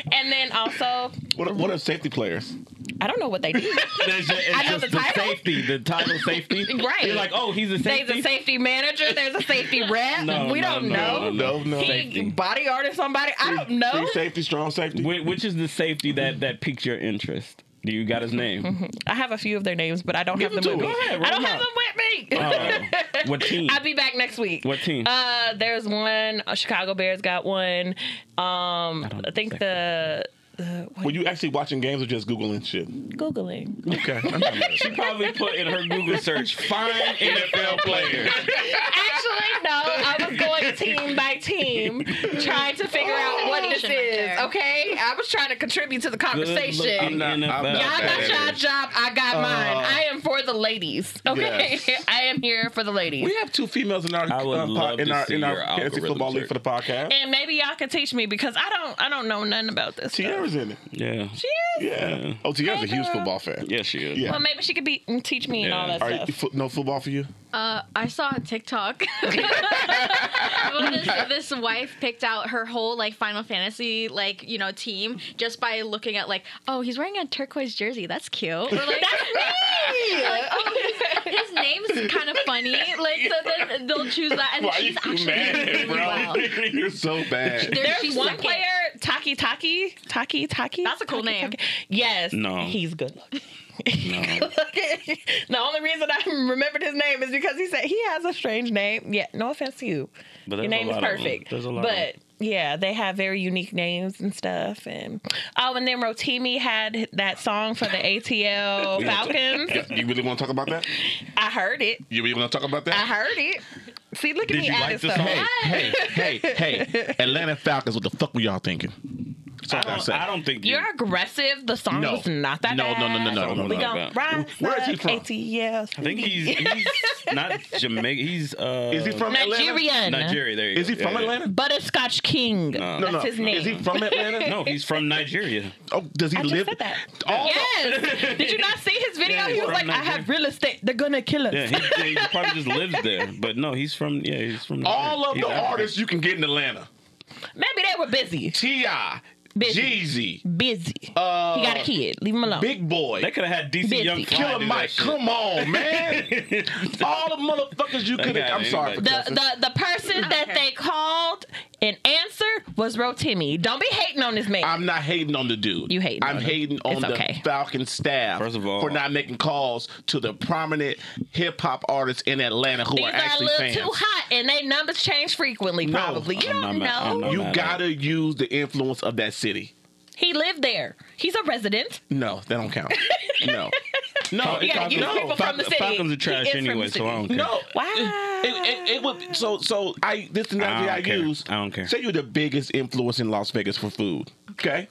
*laughs* and then also, What, what are safety players? I don't know what they do. *laughs* It's just, it's I know just the the, title. safety, the title safety. Right. You're like, oh, he's a safety. There's safety. a safety manager. There's a safety rep. No, we no, don't no, know. No, no. He Safety. body art or somebody. I don't know. Free safety, strong safety. Whi- Which is the safety that that piques your interest? Do you got his name? *laughs* I have a few of their names, but I don't Give have them with me. ahead, I don't have them with me. Uh, what team? I'll be back next week. What team? Uh, there's one. uh, Chicago Bears got one. Um, I think the the Were you actually watching games or just googling shit? googling? Okay, I'm not mad. She probably put in her Google search "find NFL players." Actually, no. I was going team by team, trying to figure out what this is. there. Okay, I was trying to contribute to the conversation. I'm not- I'm not Y'all got bad. your job. I got mine. Uh, I am for the ladies. Okay, yes. *laughs* I am here for the ladies. We have two females in our uh, love in our see in our fantasy algorithm football league for the podcast. and maybe y'all can teach me because I don't. I don't know nothing about this. stuff. Tiara's in it. Yeah, She is. Yeah. Oh, Tiara's a Hey, huge football fan. yeah, she is. Yeah. Well, maybe she could be teach me and all Yeah. that Are stuff. fo- no football for you? Uh, I saw a TikTok. *laughs* well, this, this wife picked out her whole like Final Fantasy like you know team just by looking at like oh he's wearing a turquoise jersey that's cute or like, like, oh, his, his name's kind of funny like so then they'll choose that and she's actually doing really well. *laughs* You're so bad. There- There's she's one second. player, Taki Taki, Taki Taki. That's a cool Taki, name. Taki. Yes. No. He's good looking. No. *laughs* the only reason I remembered his name is because he said he has a strange name. Yeah, no offense to you. But Your there's a name is lot of them. perfect. There's a lot of. But yeah, they have very unique names and stuff. And oh, and then Rotimi had that song for the ATL *laughs* Falcons. You really want to talk about that? I heard it. You really want to talk about that? I heard it. See, look at Did me you like the stuff. song? Hey, hey, hey, hey! *laughs* Atlanta Falcons. What the fuck were y'all thinking? That's all I I don't. I don't think you. You're aggressive. The song No. was not that No, bad. no, no, no, no, no, We no, gonna no. ride Where is he from? ATL. I think he's he's not Jamaican. He's uh. Is he from Atlanta? Nigerian. Nigeria? There you Is go. he from Yeah, yeah. Atlanta? Butterscotch King. No. No, That's no. his name. Is he from Atlanta? No, he's from Nigeria. Oh, does he I just live? said that. All Yes. *laughs* Did you not see his video? Yeah, he was like, from "I have real estate. They're gonna kill us." Yeah, he, he probably just lives *laughs* there. But no, he's from yeah, he's from. all of he's the artists you can get in Atlanta. Maybe they were busy. Ti, Busy. Jeezy, Busy. uh, he got a kid. Leave him alone. Big Boi, They could have had DC Busy. Young Fly Killer do that Mike. shit. Come on, *laughs* man! all the motherfuckers you could have. I'm sorry. The, the the person that they called and answer was Rotimi. Don't be hating on this man. I'm not hating on the dude. You hating I'm on him. hating on It's the okay. Falcon staff. First of all- for not making calls to the prominent hip hop artists in Atlanta who These are are a actually little fans. too hot, and they numbers change frequently. No, Probably. You I'm don't not- I'm know. not- You gotta use the influence of that city. He lived there. He's a resident. No, that don't count. *laughs* No, no, You gotta use no. people from the city. Falcons are He trash is from the anyway, so I don't care. No. Wow. It, it, it would so so I this analogy I I, don't care. use. I don't care. Say you're the biggest influence in Las Vegas for food. Okay.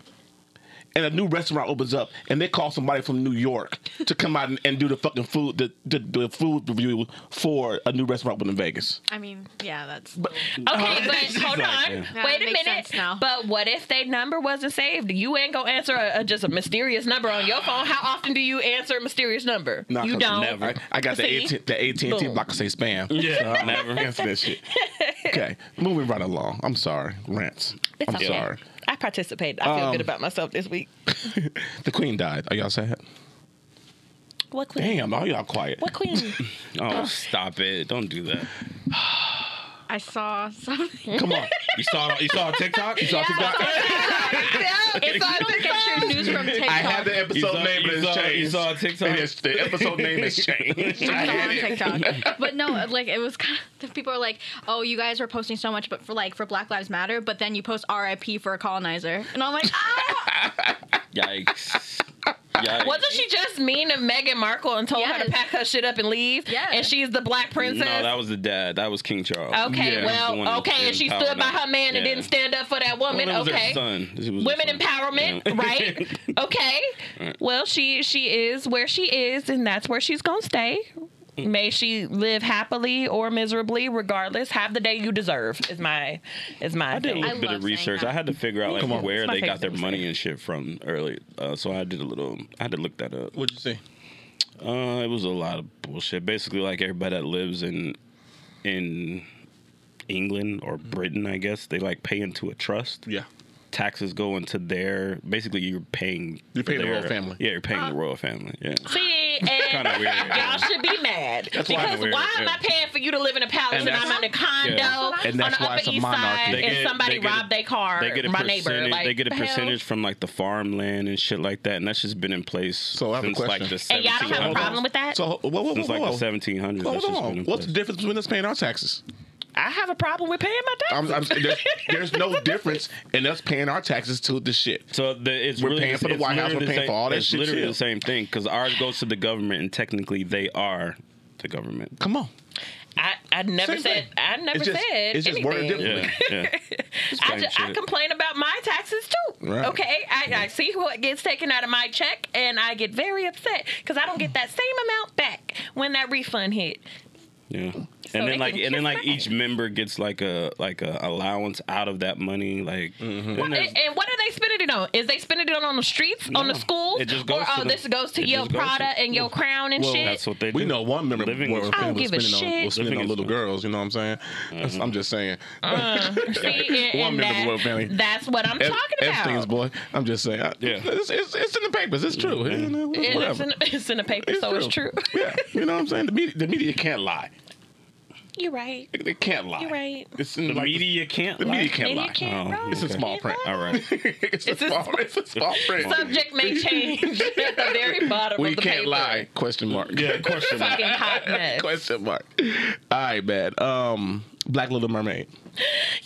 And a new restaurant opens up, and they call somebody from New York to come out and, and do the fucking food, the, the the food review for a new restaurant open in Vegas. I mean yeah that's *laughs* Okay, but hold like, on. yeah. Yeah, Wait a minute. now. But what if their number wasn't saved? You ain't gonna answer a, a- just a mysterious number on your phone. How often do you answer a mysterious number? Nah, you 'cause don't. never. I, I got the See? AT, the AT and T block to say spam. Yeah, so *laughs* I'm never. *laughs* answer that shit. Okay, moving right along. I'm sorry, rants. It's I'm okay. sorry. I participated. I feel Um, good about myself this week. *laughs* the queen died. Are y'all sad? What queen? Damn, all y'all quiet. What queen? *laughs* Oh, stop it! Don't do that. *sighs* *sighs* *sighs* I saw something Come on. *laughs* You saw you saw a TikTok. You saw Yeah. TikTok. it's you don't get your news from TikTok I had the episode saw- name, you but it's saw- changed. you saw a TikTok? It is- the episode name has *laughs* changed. I I saw on. TikTok. *laughs* But no, like it was kind of people are like, "Oh, you guys were posting so much, but for like for Black Lives Matter, but then you post R.I.P. for a colonizer," and I'm like, "Ah!" Yikes! Yikes! Wasn't she just mean to Meghan Markle and told her to pack her shit up and leave? Yeah. And she's the black princess? No, that was the dad. That was King Charles. Okay, Yeah, well, okay, and she stood by her man and didn't stand up for that woman. Well, it was okay, son. Was women their son. empowerment, Yeah. right? *laughs* Okay. Well, she she is where she is, and that's where she's gonna stay. May she live happily or miserably, regardless. Have the day you deserve. Is my is my I did a little I bit of research. that. I had to figure out like on. where they got their thing money and shit from early. Uh, so I did a little. I had to look that up. What'd you say? Uh, it was a lot of bullshit. Basically, like everybody that lives in in England or Britain, I guess they like pay into a trust. Yeah. Taxes go into their. Basically, you're paying. You're paying the royal family. Yeah, you're paying the royal family. Yeah. See, *laughs* and Kinda weird, y'all yeah. should be mad why because it's weird, why am yeah. I paying for you to live in a palace And and, I'm that's- in a condo Yeah. And that's on the why Upper East. Side They and get- somebody they robbed their car, They get a my percentage. neighbor? Like they get a the hell? from like the farmland and shit like that, and that's just been in place So I have a since like question. the And y'all don't have a 1700s. problem with that? So whoa, whoa, whoa, Since like the 1700s. Hold that's just been on. What's the difference between us paying our taxes? I have a problem with paying my I'm, taxes. I'm, there's, there's no *laughs* difference in us paying our taxes to the shit. So the, it's We're really paying for the White House, we're the paying for all that it's shit, literally too. the same thing because ours goes to the government and technically they are the government. Come on. I, I never Same said thing. I never It's just- said it's just worded differently. Yeah, yeah. *laughs* I, Same just, I complain about my taxes too. Right. Okay, I, I see what gets taken out of my check, and I get very upset because I don't get that same amount back when that refund hit. Yeah. So and then like and then like my each member gets like a like a allowance out of that money. Like Mm-hmm. then there's- And, and what are they spending it on? Is they spending it on, on the streets, on the schools, It just goes or to oh, the- this goes to your just goes to- Prada and your crown and shit? that's what they do. We know one member Living was, is- was I don't spending give a on, was spending on little fun. girls. You know what I'm saying? That's, I'm just saying. Uh, *laughs* See, One member of the family. that's what I'm Ep- talking about. Epstein's boy. I'm just saying. I- Yeah. It's, it's, it's in the papers. It's true. You know, it's whatever. in, *laughs* it's in the paper, so it's true. yeah. You know what I'm saying? The media can't lie. You're right. They, they can't lie. You're right. It's in the like, media can't. The lie. media can't Media lie. can't Oh, lie. It's a small print. All right. *laughs* it's, a It's a- small, it's a small *laughs* print. Subject may *laughs* change at the very bottom we of the can't paper. lie. Question mark. Yeah, question mark. Fucking hot mess. Question mark. All right, man. Um, Black Little Mermaid.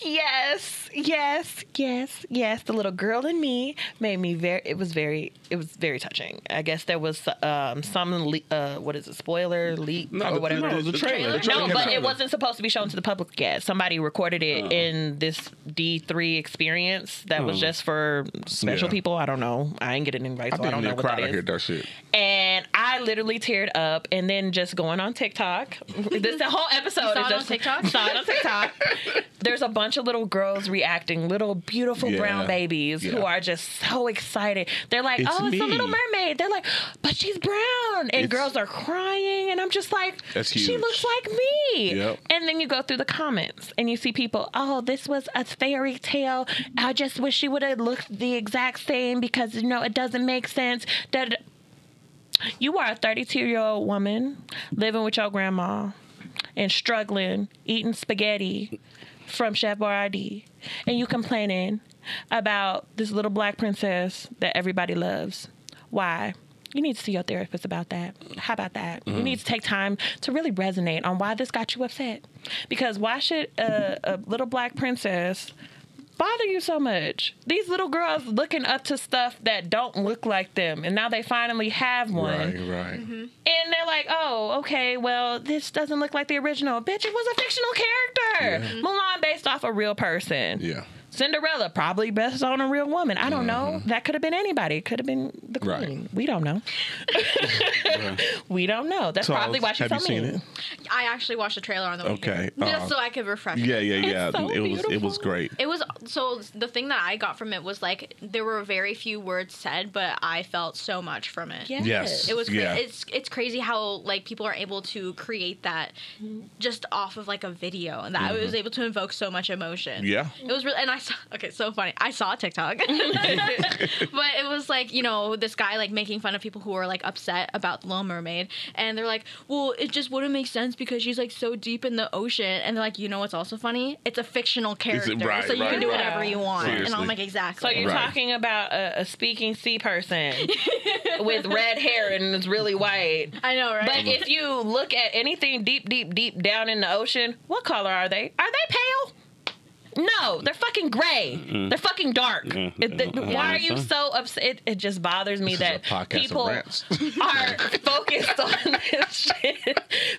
Yes, yes, yes, yes. The little girl in me made me very. It was very. It was very touching. I guess there was um, some. Le- uh, what is it? Spoiler leak No, or the- whatever. no, it was a trailer. The trailer No, but it wasn't supposed to be shown to the public yet. Somebody recorded it in this D three experience that was just for special Yeah. people. I don't know. I ain't getting invited, I so I think don't know what cried that to is hear that shit. and I literally teared up. And then just going on TikTok, *laughs* this the whole episode You saw is it on TikTok? Saw it on TikTok. *laughs* There's a bunch of little girls reacting, little beautiful Yeah. brown babies who are just so excited. They're like, It's "Oh, it's a me." Little Mermaid." They're like, "But she's brown," and It's- girls are crying, and I'm just like, "She looks like me." Yep. And then you go through the comments and you see people, "Oh, this was a fairy tale. I just wish she would have looked the exact same because you know it doesn't make sense." Da- you are a 32 year old woman living with your grandma and struggling, eating spaghetti from Chef Boyardee, and you complaining about this little black princess that everybody loves. Why? You need to see your therapist about that. How about that? You mm-hmm. need to take time to really resonate on why this got you upset. Because why should a, a little black princess bother you so much? These little girls looking up to stuff that don't look like them, and now they finally have one. Right, right. Mm-hmm. And they're like, oh, okay, well, this doesn't look like the original. Bitch, it was a fictional character. Mulan based off a real person. Yeah. Cinderella probably based on a real woman. I don't know. That could have been anybody. It could have been the queen. Right. We don't know. *laughs* we don't know. That's probably why she's have so you seen mean. it? I actually watched the trailer on the Okay, weekend, uh, just so I could refresh. Yeah, yeah, yeah. so it was it was beautiful. great. It was so the thing that I got from it was like there were very few words said, but I felt so much from it. Yes. Yes. It was cra- Yeah. it's it's crazy how like people are able to create that just off of like a video and that I was able to invoke so much emotion. Yeah. It was really and I saw *laughs* okay, so funny. I saw TikTok. *laughs* but it was like, you know, this guy like making fun of people who are like upset about the Little Mermaid and they're like, "Well, it just wouldn't make sense because she's like so deep in the ocean." And they're like, "You know what's also funny? It's a fictional character, right, so you right, can do right. whatever you want." And I'm like, "Exactly." So you're Right. talking about a, a speaking sea person *laughs* with red hair and it's really white. I know, right? But if you look at anything deep, deep, deep down in the ocean, what color are they? Are they pale? No, they're fucking gray. They're fucking dark. Mm. It- th- Yeah, I why are you so upset? It, it just bothers me This that a podcast of people *laughs* are focused on *laughs* this shit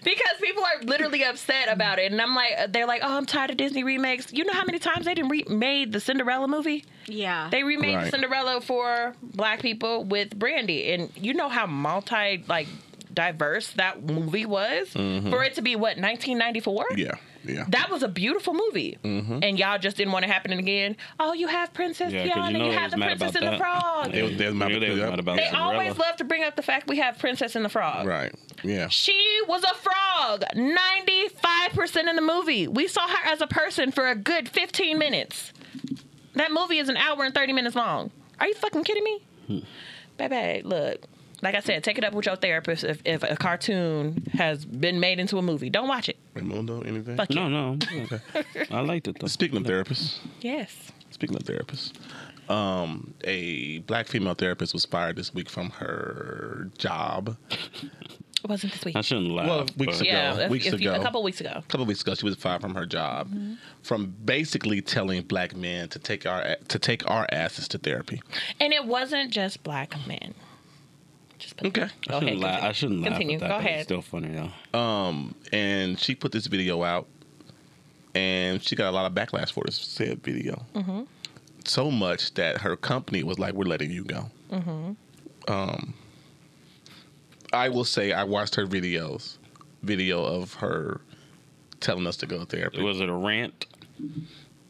because people are literally upset about it, and I'm like, they're like, oh, I'm tired of Disney remakes. You know how many times they didn't remade the Cinderella movie? yeah. They remade Right. Cinderella for black people with Brandy, and you know how multi like diverse that movie was for it to be what 1994. Mm-hmm. Yeah, yeah. That was a beautiful movie, Mm-hmm. and y'all just didn't want it happening again. Oh, you have Princess Yeah, 'cause Tiana, you you, know they have the Princess about and the. Frog. They was- they mad they about- mad They always love to bring up the fact we have Princess and the Frog. right. Yeah. She was a frog 95% in the movie. We saw her as a person for a good 15 minutes. That movie is an hour and 30 minutes long. Are you fucking kidding me? Baby, look. Like I said, take it up with your therapist if, if a cartoon has been made into a movie. Don't watch it. Raimundo, anything? Fuck No, you. no. I liked it though. Speaking of therapists, Yes. speaking of therapists, um, a black female therapist was fired this week from her job It wasn't this week. I shouldn't laugh. Well, weeks ago. yeah, a, weeks a few- a couple weeks ago. a couple weeks ago, she was fired from her job from basically telling black men to take our to take our asses to therapy. And it wasn't just black men. Just put- Okay. Go I shouldn't, laugh. I shouldn't laugh. Continue. At that, Go ahead. It's still funny though. Um, and she put this video out, and she got a lot of backlash for this said video. So much that her company was like, "We're letting you go." Um, I will say I watched her videos, video of her telling us to go to therapy. Was it a rant?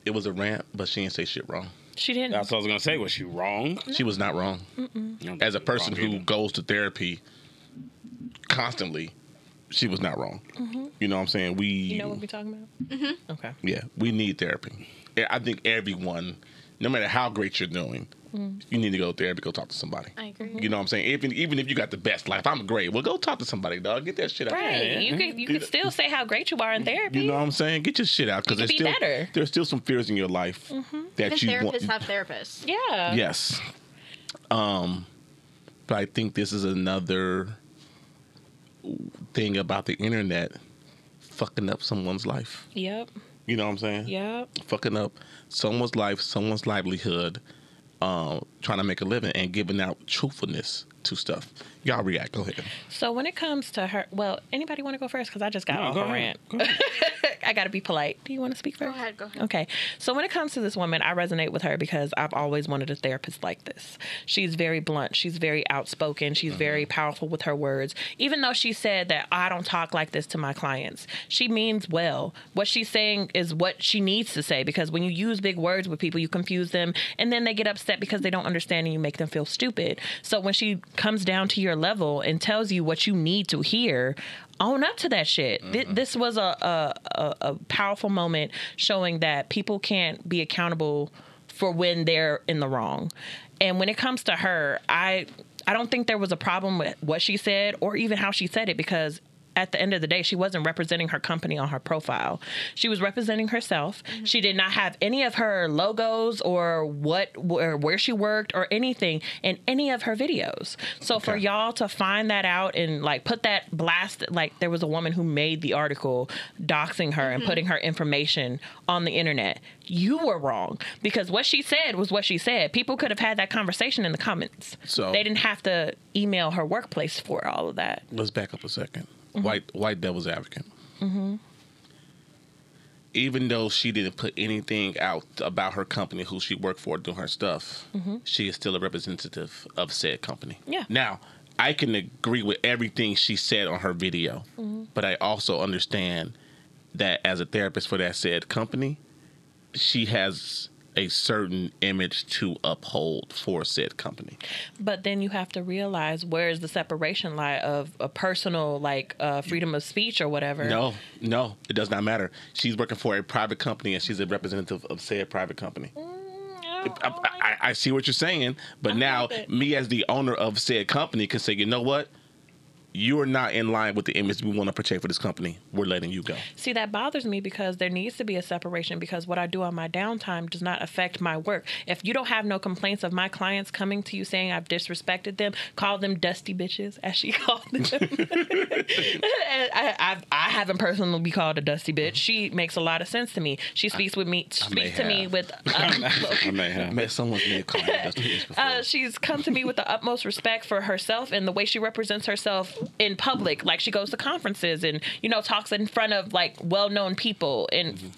It was a rant, but she didn't say shit wrong. She didn't. That's what I was gonna say. Was she wrong? She was not wrong. I don't As a person who either. goes to therapy constantly, she was not wrong. You know what I'm saying? We you know what we're talking about? Mm-hmm. Okay. Yeah, we need therapy. I think everyone, no matter how great you're doing, you need to go to therapy, go talk to somebody. I agree. You know what I'm saying? Even even if you got the best life, I'm great. Well, go talk to somebody, dog. Get that shit out. Right. You could you could still say how great you are in therapy. You know what I'm saying? Get your shit out because there's be still better. there's still some fears in your life that Even you want. therapists have therapists. yeah. Yes. Um, but I think this is another thing about the internet fucking up someone's life. Yep. You know what I'm saying? Yep. Fucking up someone's life, someone's livelihood, um, trying to make a living and giving out truthfulness to stuff. Y'all react. Go ahead. So when it comes to her, well, anybody want to go first? Because I just got No, off go a ahead. rant. Go ahead. *laughs* I got to be polite. Do you want to speak first? Go first? ahead, go ahead. Okay. So when it comes to this woman, I resonate with her because I've always wanted a therapist like this. She's very blunt. She's very outspoken. She's mm-hmm. very powerful with her words. Even though she said that I don't talk like this to my clients, she means well. What she's saying is what she needs to say because when you use big words with people, you confuse them and then they get upset because they don't understand and you make them feel stupid. So when she comes down to your level and tells you what you need to hear, own up to that shit. Th- mm-hmm. This was a, a, a, a powerful moment showing that people can't be accountable for when they're in the wrong. And when it comes to her, I I don't think there was a problem with what she said or even how she said it because at the end of the day, she wasn't representing her company on her profile. She was representing herself. Mm-hmm. She did not have any of her logos or what or where she worked or anything in any of her videos. So for y'all to find that out and like put that blast like there was a woman who made the article doxing her and mm-hmm. putting her information on the internet. You were wrong because what she said was what she said. People could have had that conversation in the comments. So- they didn't have to email her workplace for all of that. Let's back up a 2nd White white devil's advocate. Mm-hmm. Even though she didn't put anything out about her company, who she worked for, doing her stuff, mm-hmm. she is still a representative of said company. Yeah. Now, I can agree with everything she said on her video, but I also understand that as a therapist for that said company, she has a certain image to uphold for said company. But then you have to realize where is the separation lie of a personal like uh, freedom of speech or whatever. No, no, it does not matter. She's working for a private company and she's a representative of said private company. I, I, I I, I see what you're saying, but now me as the owner of said company can say, you know what? You are not in line with the image we want to portray for this company. We're letting you go. See, that bothers me because there needs to be a separation because what I do on my downtime does not affect my work. If you don't have no complaints of my clients coming to you saying I've disrespected them, call them dusty bitches, as she *laughs* called them. *laughs* I, I, I haven't personally be called a dusty bitch. She makes a lot of sense to me. She speaks with me, may speaks to me have. with. *laughs* I may have. met someone named Carl Dusty Bitch before. Uh, she's come to me with the utmost respect for herself and the way she represents herself in public. Like she goes to conferences and you know talks in front of like well-known people and.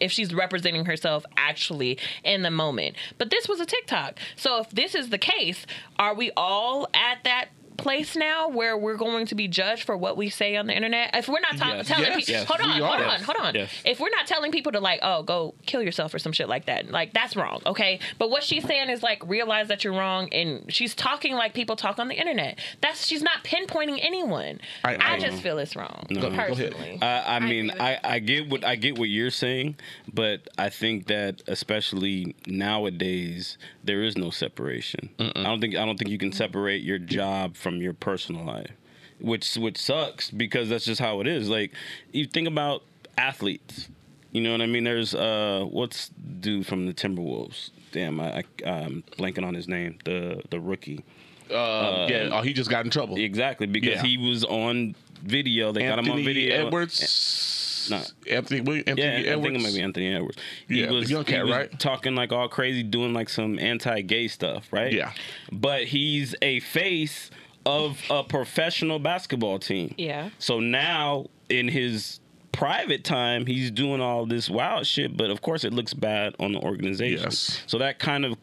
If she's representing herself actually in the moment. But this was a TikTok. So if this is the case, are we all at that place now where we're going to be judged for what we say on the internet? If we're not ta- Yes. telling Yes. people, Yes, hold on, hold on, hold on. Yes. If we're not telling people to like, oh, go kill yourself or some shit like that, like that's wrong, okay? But what she's saying is like realize that you're wrong, and she's talking like people talk on the internet. That's she's not pinpointing anyone. I- I, I- just feel it's wrong Go- go ahead. personally. I, I mean, agree I, I get what I get what you're saying, but I think that especially nowadays there is no separation. I don't think I don't think you can separate your job from your personal life, which which sucks because that's just how it is. Like you think about athletes, you know what I mean? There's uh, what's dude from the Timberwolves? Damn, I, I I'm blanking on his name. The the rookie. Uh, yeah. Oh, he just got in trouble. Exactly because Yeah. he was on video. They got him on video. Edwards. No. Anthony. William, Anthony Yeah, I think it might be Anthony Edwards. He Yeah, was, young cat, right? talking like all crazy, doing like some anti-gay stuff, right? Yeah. But he's a face of a professional basketball team. Yeah. So now in his private time, he's doing all this wild shit, but of course it looks bad on the organization. Yes. So that kind of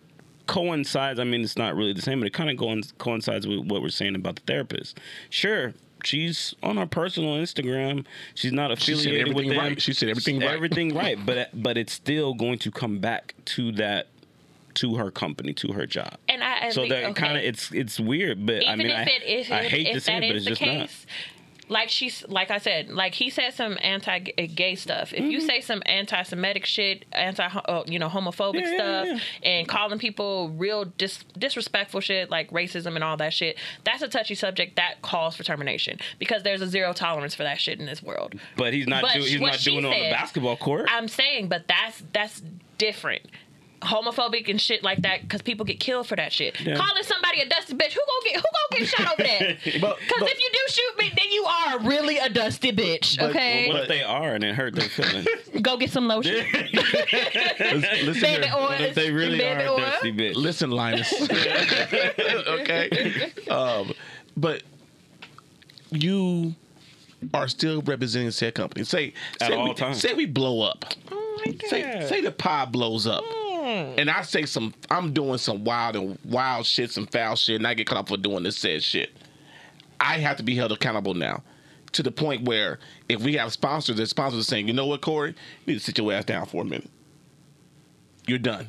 coincides. I mean, it's not really the same, but it kind of coinc- coincides with what we're saying about the therapist. Sure. She's on her personal Instagram. She's not She said affiliated with everything them. right. She said everything right. Everything right, *laughs* but but it's still going to come back to that to her company, to her job. And I, I so think- that okay. kind of it's it's weird, but even I mean, if I, it is, I hate if to say it, but it's the just not. case, like she's like I said, like he said some anti-gay stuff. If Mm-hmm. you say some anti-Semitic shit, anti, uh, you know, homophobic Yeah, yeah, stuff, and calling people real dis- disrespectful shit like racism and all that shit, that's a touchy subject that calls for termination because there's a zero tolerance for that shit in this world. But he's not But do, he's not doing it on the basketball court. I'm saying, but that's that's different. Homophobic and shit like that because people get killed for that shit. Yeah. Calling somebody a dusty bitch, who gonna get who gonna get shot over that? *laughs* Because if you do shoot me, then you are really a dusty bitch. But- Okay, what if they are and it hurt their feelings? *laughs* go get some lotion. *laughs* Listen, listen Baby here. oil. if they really Baby are a oil. dusty bitch? Listen, Linus. okay. Um, but you are still representing said company. Say At say all we, times. Say we blow up. Say say the pie blows up. And I say some I'm doing some wild and wild shit, some foul shit, and I get caught up for doing this said shit. I have to be held accountable now. To the point where if we have sponsors, the sponsors are saying, you know what, Corey? You need to sit your ass down for a minute. You're done.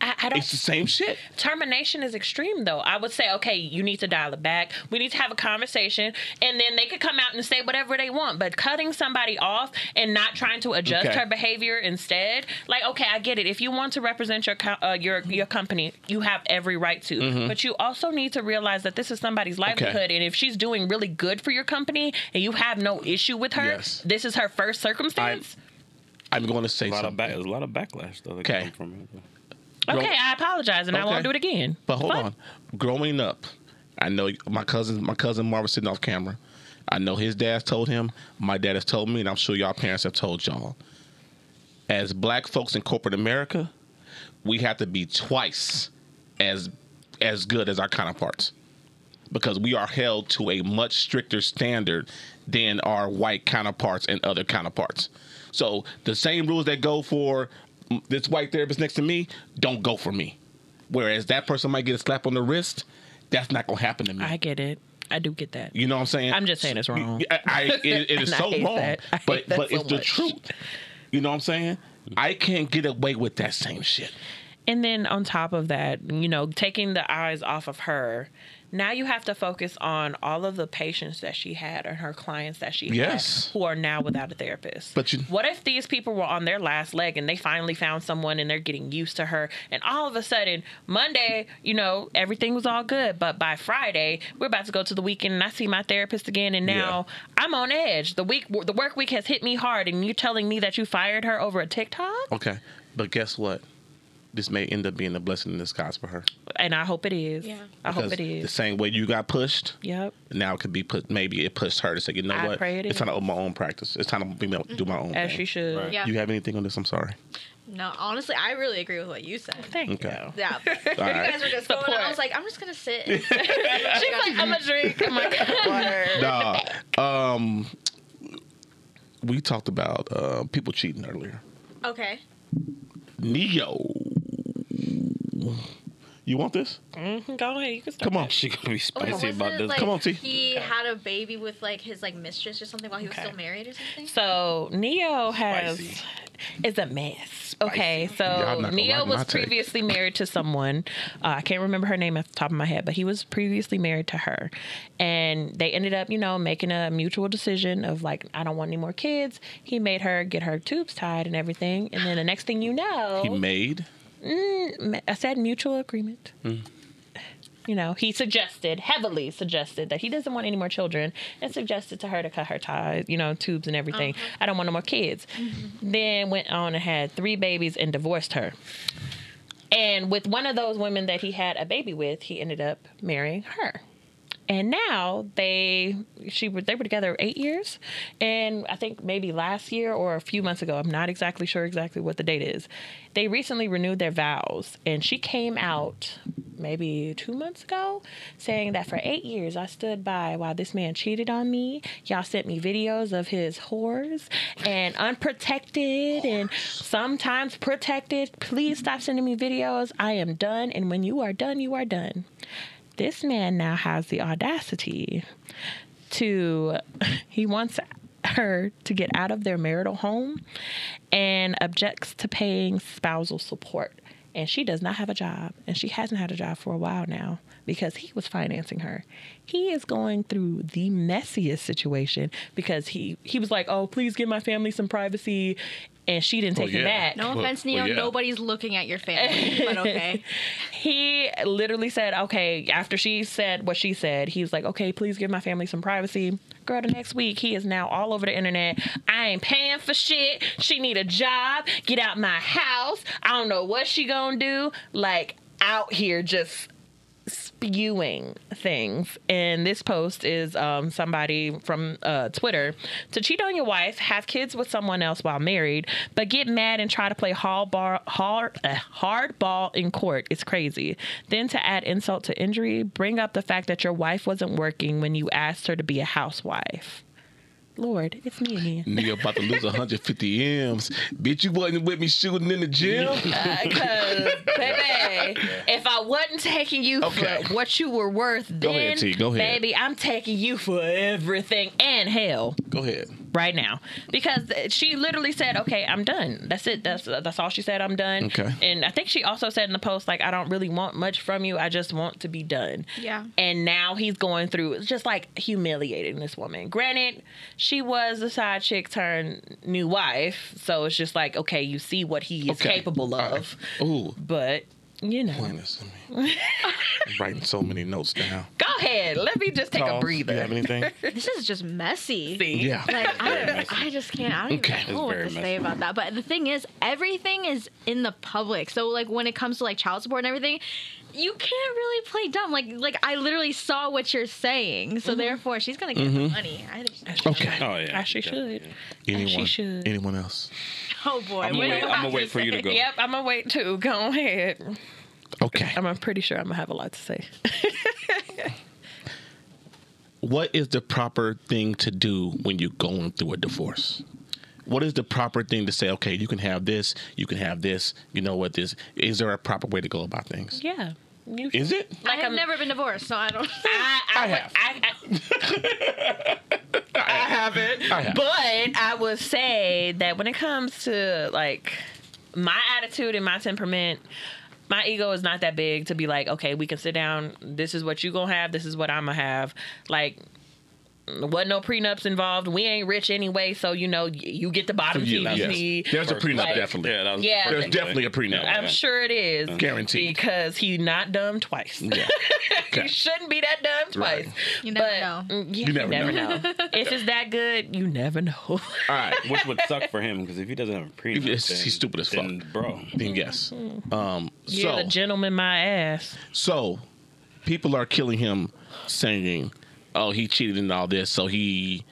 I, I don't. It's the same shit. termination is extreme though i would say okay you need to dial it back we need to have a conversation and then they could come out and say whatever they want but cutting somebody off and not trying to adjust Okay. her behavior instead like okay i get it if you want to represent your co- uh, your your company you have every right to Mm-hmm. but you also need to realize that this is somebody's livelihood and if she's doing really good for your company and you have no issue with her Yes. this is her first circumstance I'm going to say A lot of something. back, there's a lot of backlash though. That Okay. come from it. okay i apologize and i won't do it again But hold on. Growing up, I know my cousin, my cousin Marvin sitting off camera. I know his dad told him. My dad has told me, and I'm sure y'all parents have told y'all. As black folks in corporate America, we have to be twice as as good as our counterparts because we are held to a much stricter standard than our white counterparts and other counterparts. So the same rules that go for this white therapist next to me don't go for me. Whereas that person might get a slap on the wrist, that's not gonna happen to me. i get it i do get that you know what I'm saying? I'm just saying it's wrong. I, I- it, it *laughs* is so wrong. But but so it's the truth. You know what I'm saying? I can't get away with that same shit. And then on top of that, you know, taking the eyes off of her, now you have to focus on all of the patients that she had and her clients that she Yes. had who are now without a therapist. But you- what if these people were on their last leg and they finally found someone and they're getting used to her and all of a sudden Monday, you know, everything was all good, but by Friday, we're about to go to the weekend and I see my therapist again and now I'm on edge. The week the work week has hit me hard and you're telling me that you fired her over a TikTok? Okay, but guess what? This may end up being a blessing in disguise for her. And I hope it is. Yeah. I hope it is. The same way you got pushed, Yep. now it could be put. Maybe it pushed her to say, you know I what? pray it it's is. time to open my own practice. It's time to be, do my own. As thing. she should. Right. Yeah. You have anything on this? I'm sorry. No, honestly, I really agree with what you said. Thank Okay. you. Yeah. right. *laughs* You guys were just going, Support. I was like, I'm just gonna sit. *laughs* She's like, I'm a drink. I'm like, *laughs* water. Nah. Um, we talked about uh, people cheating earlier. okay. Ne-Yo. You want this? Mhm, Go ahead. You can start. Come on. She gonna be spicy wasn't about this. Like, Come on, T. He had a baby with like his like mistress or something while he was Okay. still married or something. So Ne-Yo has Spicy. is a mess. Okay, so not Ne-Yo like my was take. previously married to someone. Uh, I can't remember her name off the top of my head, but he was previously married to her, and they ended up, you know, making a mutual decision of like, I don't want any more kids. He made her get her tubes tied and everything, and then the next thing you know, He made. Mm, I said mutual agreement. You know, he suggested, heavily suggested, that he doesn't want any more children and suggested to her to cut her ties, you know, tubes and everything. I don't want no more kids. Then went on and had three babies and divorced her. And with one of those women that he had a baby with, he ended up marrying her. And now they she were they were together eight years, and I think maybe last year or a few months ago, I'm not exactly sure exactly what the date is. They recently renewed their vows, and she came out maybe two months ago saying that for eight years I stood by while this man cheated on me. Y'all sent me videos of his whores and unprotected and sometimes protected. Please stop sending me videos. I am done, and when you are done, you are done this man now has the audacity to *laughs* he wants her to get out of their marital home and objects to paying spousal support. And she does not have a job and she hasn't had a job for a while now because he was financing her. He is going through the messiest situation because he he was like oh please give my family some privacy and she didn't take yeah. it back No Well, offense, well, Ne-Yo. yeah. Nobody's looking at your family, but *laughs* okay. he literally said, okay, after she said what she said, he was like, okay, please give my family some privacy. Girl, the next week, he is now all over the internet. I ain't paying for shit. She need a job. Get out my house. I don't know what she gonna do. Like, out here just spewing things. And this post is um, somebody from uh, Twitter to cheat on your wife, have kids with someone else while married, but get mad and try to play hard bar, hard, uh, hard ball in court. It's crazy. Then to add insult to injury, bring up the fact that your wife wasn't working when you asked her to be a housewife. Lord, it's me again. Nigga about to lose 150 M's. Bitch, you wasn't with me shooting in the gym. Because, uh, baby, if I wasn't taking you Okay. for what you were worth, then, ahead, T, go ahead. baby, I'm taking you for everything and hell Go ahead. Right now. Because she literally said, "Okay, I'm done. That's it. That's that's all she said. I'm done." Okay. And I think she also said in the post, like, "I don't really want much from you. I just want to be done." Yeah. And now he's going through it's just like humiliating this woman. Granted, she was the side chick turned new wife, so it's just like, okay, you see what he is Okay. capable All right. of, Ooh. but you know. Goodness, I mean, I'm writing so many notes down. Go ahead. Let me just take a Charles, breather. You have anything? This is just messy. See? Yeah. Like I, I just can't. I don't Okay. even know what very to say about that. But the thing is, everything is in the public. So like when it comes to like child support and everything, you can't really play dumb. Like like I literally saw what you're saying. So mm-hmm. therefore, she's gonna get the mm-hmm. money. I think. Okay. Oh yeah. As she should. Anyone? should. Anyone else? Oh boy. I'm gonna wait, I'm gonna have wait for you to go. Yep, I'm gonna wait too. Go ahead. Okay. I'm, I'm pretty sure I'm gonna have a lot to say. *laughs* What is the proper thing to do when you're going through a divorce? What is the proper thing to say? Okay, you can have this. You can have this. You know what? This is there a proper way to go about things? yeah. You, Is it? Like I've never been divorced, so I don't. I, I, I have. I, I, I haven't. I have. But I would say that when it comes to like my attitude and my temperament, my ego is not that big to be like, okay, we can sit down. This is what you gonna have. This is what I'm gonna have. Like. Wasn't no prenups involved. We ain't rich anyway, so you know you get the bottom You- TV. yes. There's a prenup, Like- definitely. Yeah, that was Yeah. the There's thing. definitely a prenup. Yeah. I'm sure it is. Guaranteed. Because he not dumb twice. Yeah. *laughs* Okay. he shouldn't be that dumb twice. Right. You never but, know. mm, yeah, You never know. if it's that good, you never know. All right. *laughs* Which would suck for him because if he doesn't have a prenup, He's- then, he's stupid as fuck. then, bro. Then yes. Um. You're So the gentleman, my ass. so people are killing him, saying, "Oh, he cheated and all this." So he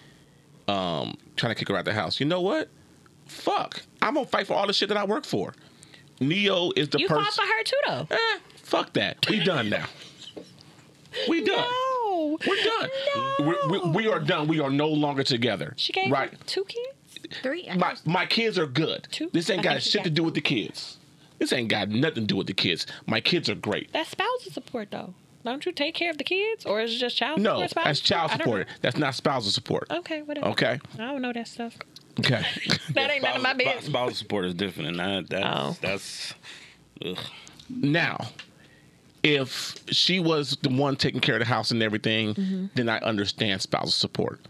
um trying to kick her out of the house. You know what? Fuck. I'm gonna fight for all the shit that I work for. Ne-Yo is the You person. fought for her too, though. Eh, fuck that. We done now. We done. No. We're done. We, we, we are done. We are no longer together. She gave right. two kids. Three. I My guess. my kids are good. Two? This ain't I got think she shit to do with the kids. This ain't got nothing to do with the kids. My kids are great. That's spousal support, though. Don't you take care of the kids, or is it just child No, support? spousal that's child support. That's not spousal support. Okay, whatever. Okay. I don't know that stuff. Okay. *laughs* That ain't none of my Spousal- business. Spousal support is different, and that that's Oh. that's. Ugh. now, if she was the one taking care of the house and everything, Mm-hmm. then I understand spousal support.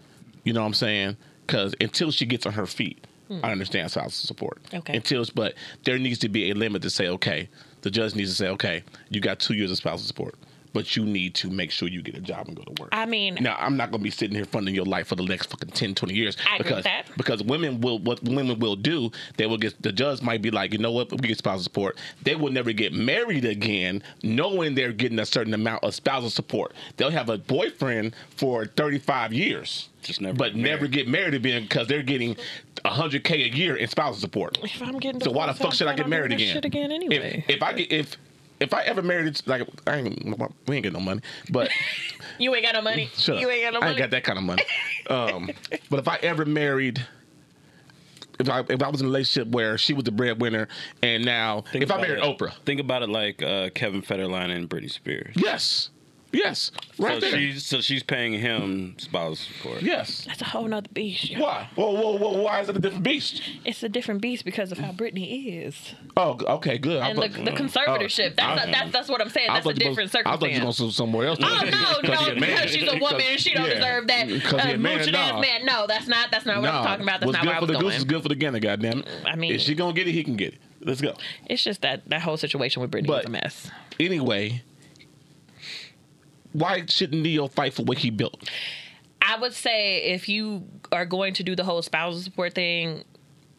You know what I'm saying? Because until she gets on her feet, I understand spousal support. Okay. Until, but there needs to be a limit to say, okay, the judge needs to say, okay, you got two years of spousal support. But you need to make sure you get a job and go to work. I mean, now I'm not going to be sitting here funding your life for the next fucking 10, 20 years I agree because with that. because women will what women will do. They will get the judge might be like, you know what, we get spousal support. They will never get married again, knowing they're getting a certain amount of spousal support. They'll have a boyfriend for 35 years. Just never but get never get married again because they're getting 100k a year in spousal support. if I'm getting So why the fuck should I get married again? Shit again anyway. If, if I get if if I ever married, like I ain't, we ain't getting no money, but *laughs* you ain't got no money. shut you up. ain't got no money. I ain't got that kind of money. Um, *laughs* but if I ever married, if I if I was in a relationship where she was the breadwinner, and now Think if I married it- Oprah, Think about it like uh, Kevin Federline and Britney Spears. yes, yes, right so there, she's so she's paying him spousal support. yes. That's a whole nother beast. yo. Why? Whoa, whoa, whoa! Why is it a different beast? It's a different beast because of how Britney is Oh, okay, good. I and the, thought- the conservatorship. Oh, That's, I- that's that's what I'm saying. I That's a thought you was- I thought you was circumstance. going somewhere else. Oh no, *laughs* Because no, he a man. because she's a woman *laughs* and she don't Yeah. deserve that Because he uh, a man, mooching ass nah. man. No, that's not that's not what I'm talking about. That's what's not good where I for was the going. goose is good for the gander. Goddamn it! I mean- if she gonna get it, he can get it. Let's go. It's just that that whole situation with Britney But- is a mess. Anyway, why shouldn't Ne-Yo fight for what he built? I would say if you are going to do the whole spousal support thing,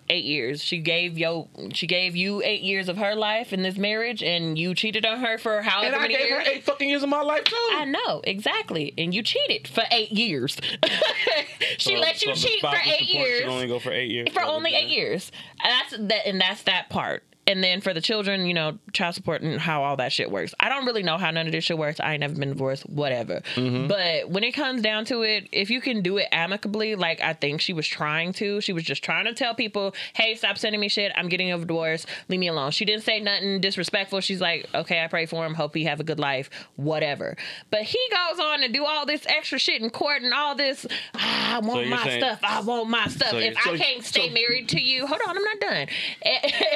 eight years. She gave yo she gave you eight years of her life in this marriage, and you cheated on her for however And I many gave her years. eight fucking years of my life too. I know exactly, and you cheated for eight years. *laughs* she So- let you so cheat for eight years. Should only go for eight years. for only eight years. And that's that, and that's that part. And then for the children, you know, child support and how all that shit works. I don't really know how none of this shit works. I ain't never been divorced, whatever. Mm-hmm. But when it comes down to it, if you can do it amicably, like I think she was trying to, she was just trying to tell people, "Hey, stop sending me shit. I'm getting a divorce. Leave me alone." She didn't say nothing disrespectful. She's like, "Okay, I pray for him. Hope he have a good life. Whatever." But he goes on to do all this extra shit in court and all this. "Ah, I want you're my saying- stuff. I want my stuff. So if I so- can't stay so- married to you, hold on, I'm not done. *laughs*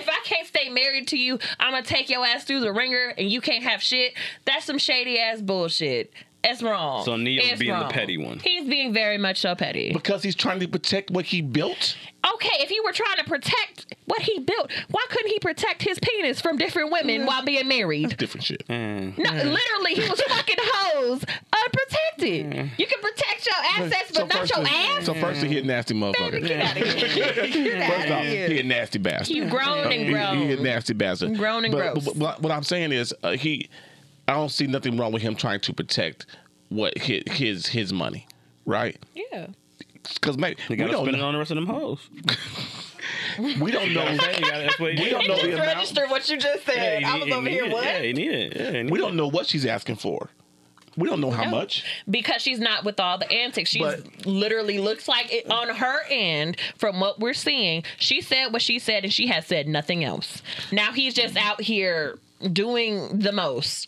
If I can't stay married to you, I'm gonna take your ass through the ringer, and you can't have shit. That's some shady ass bullshit. It's wrong. So Ne-Yo's It's being the petty one. He's being very much so petty. because he's trying to protect what he built. Okay, if he were trying to protect what he built, why couldn't he protect his penis from different women while being married? Different shit. Mm. No, literally, he was *laughs* fucking hoes unprotected. You can protect your assets, but not your he- ass. so first he a nasty motherfucker. Get out of here. Get *laughs* First outta off, here. he a nasty bastard. You grown and He- He, grown. a nasty bastard. Grown and but, gross. But, but what I'm saying is, uh, he. I don't see nothing wrong with him trying to protect what his his, his money, right? Yeah. Because maybe You we gotta don't spend it know, on the rest of them hoes. *laughs* we don't know gotta- what We don't know the amount. what you just Yeah, said. he I was need- over he here. need- What? Yeah, he need it. Yeah, he need we don't know what she's asking for. We don't know how No. much. because she's not with all the antics. She literally looks like it on her end from what we're seeing. She said what she said and she has said nothing else. Now he's just out here doing the most.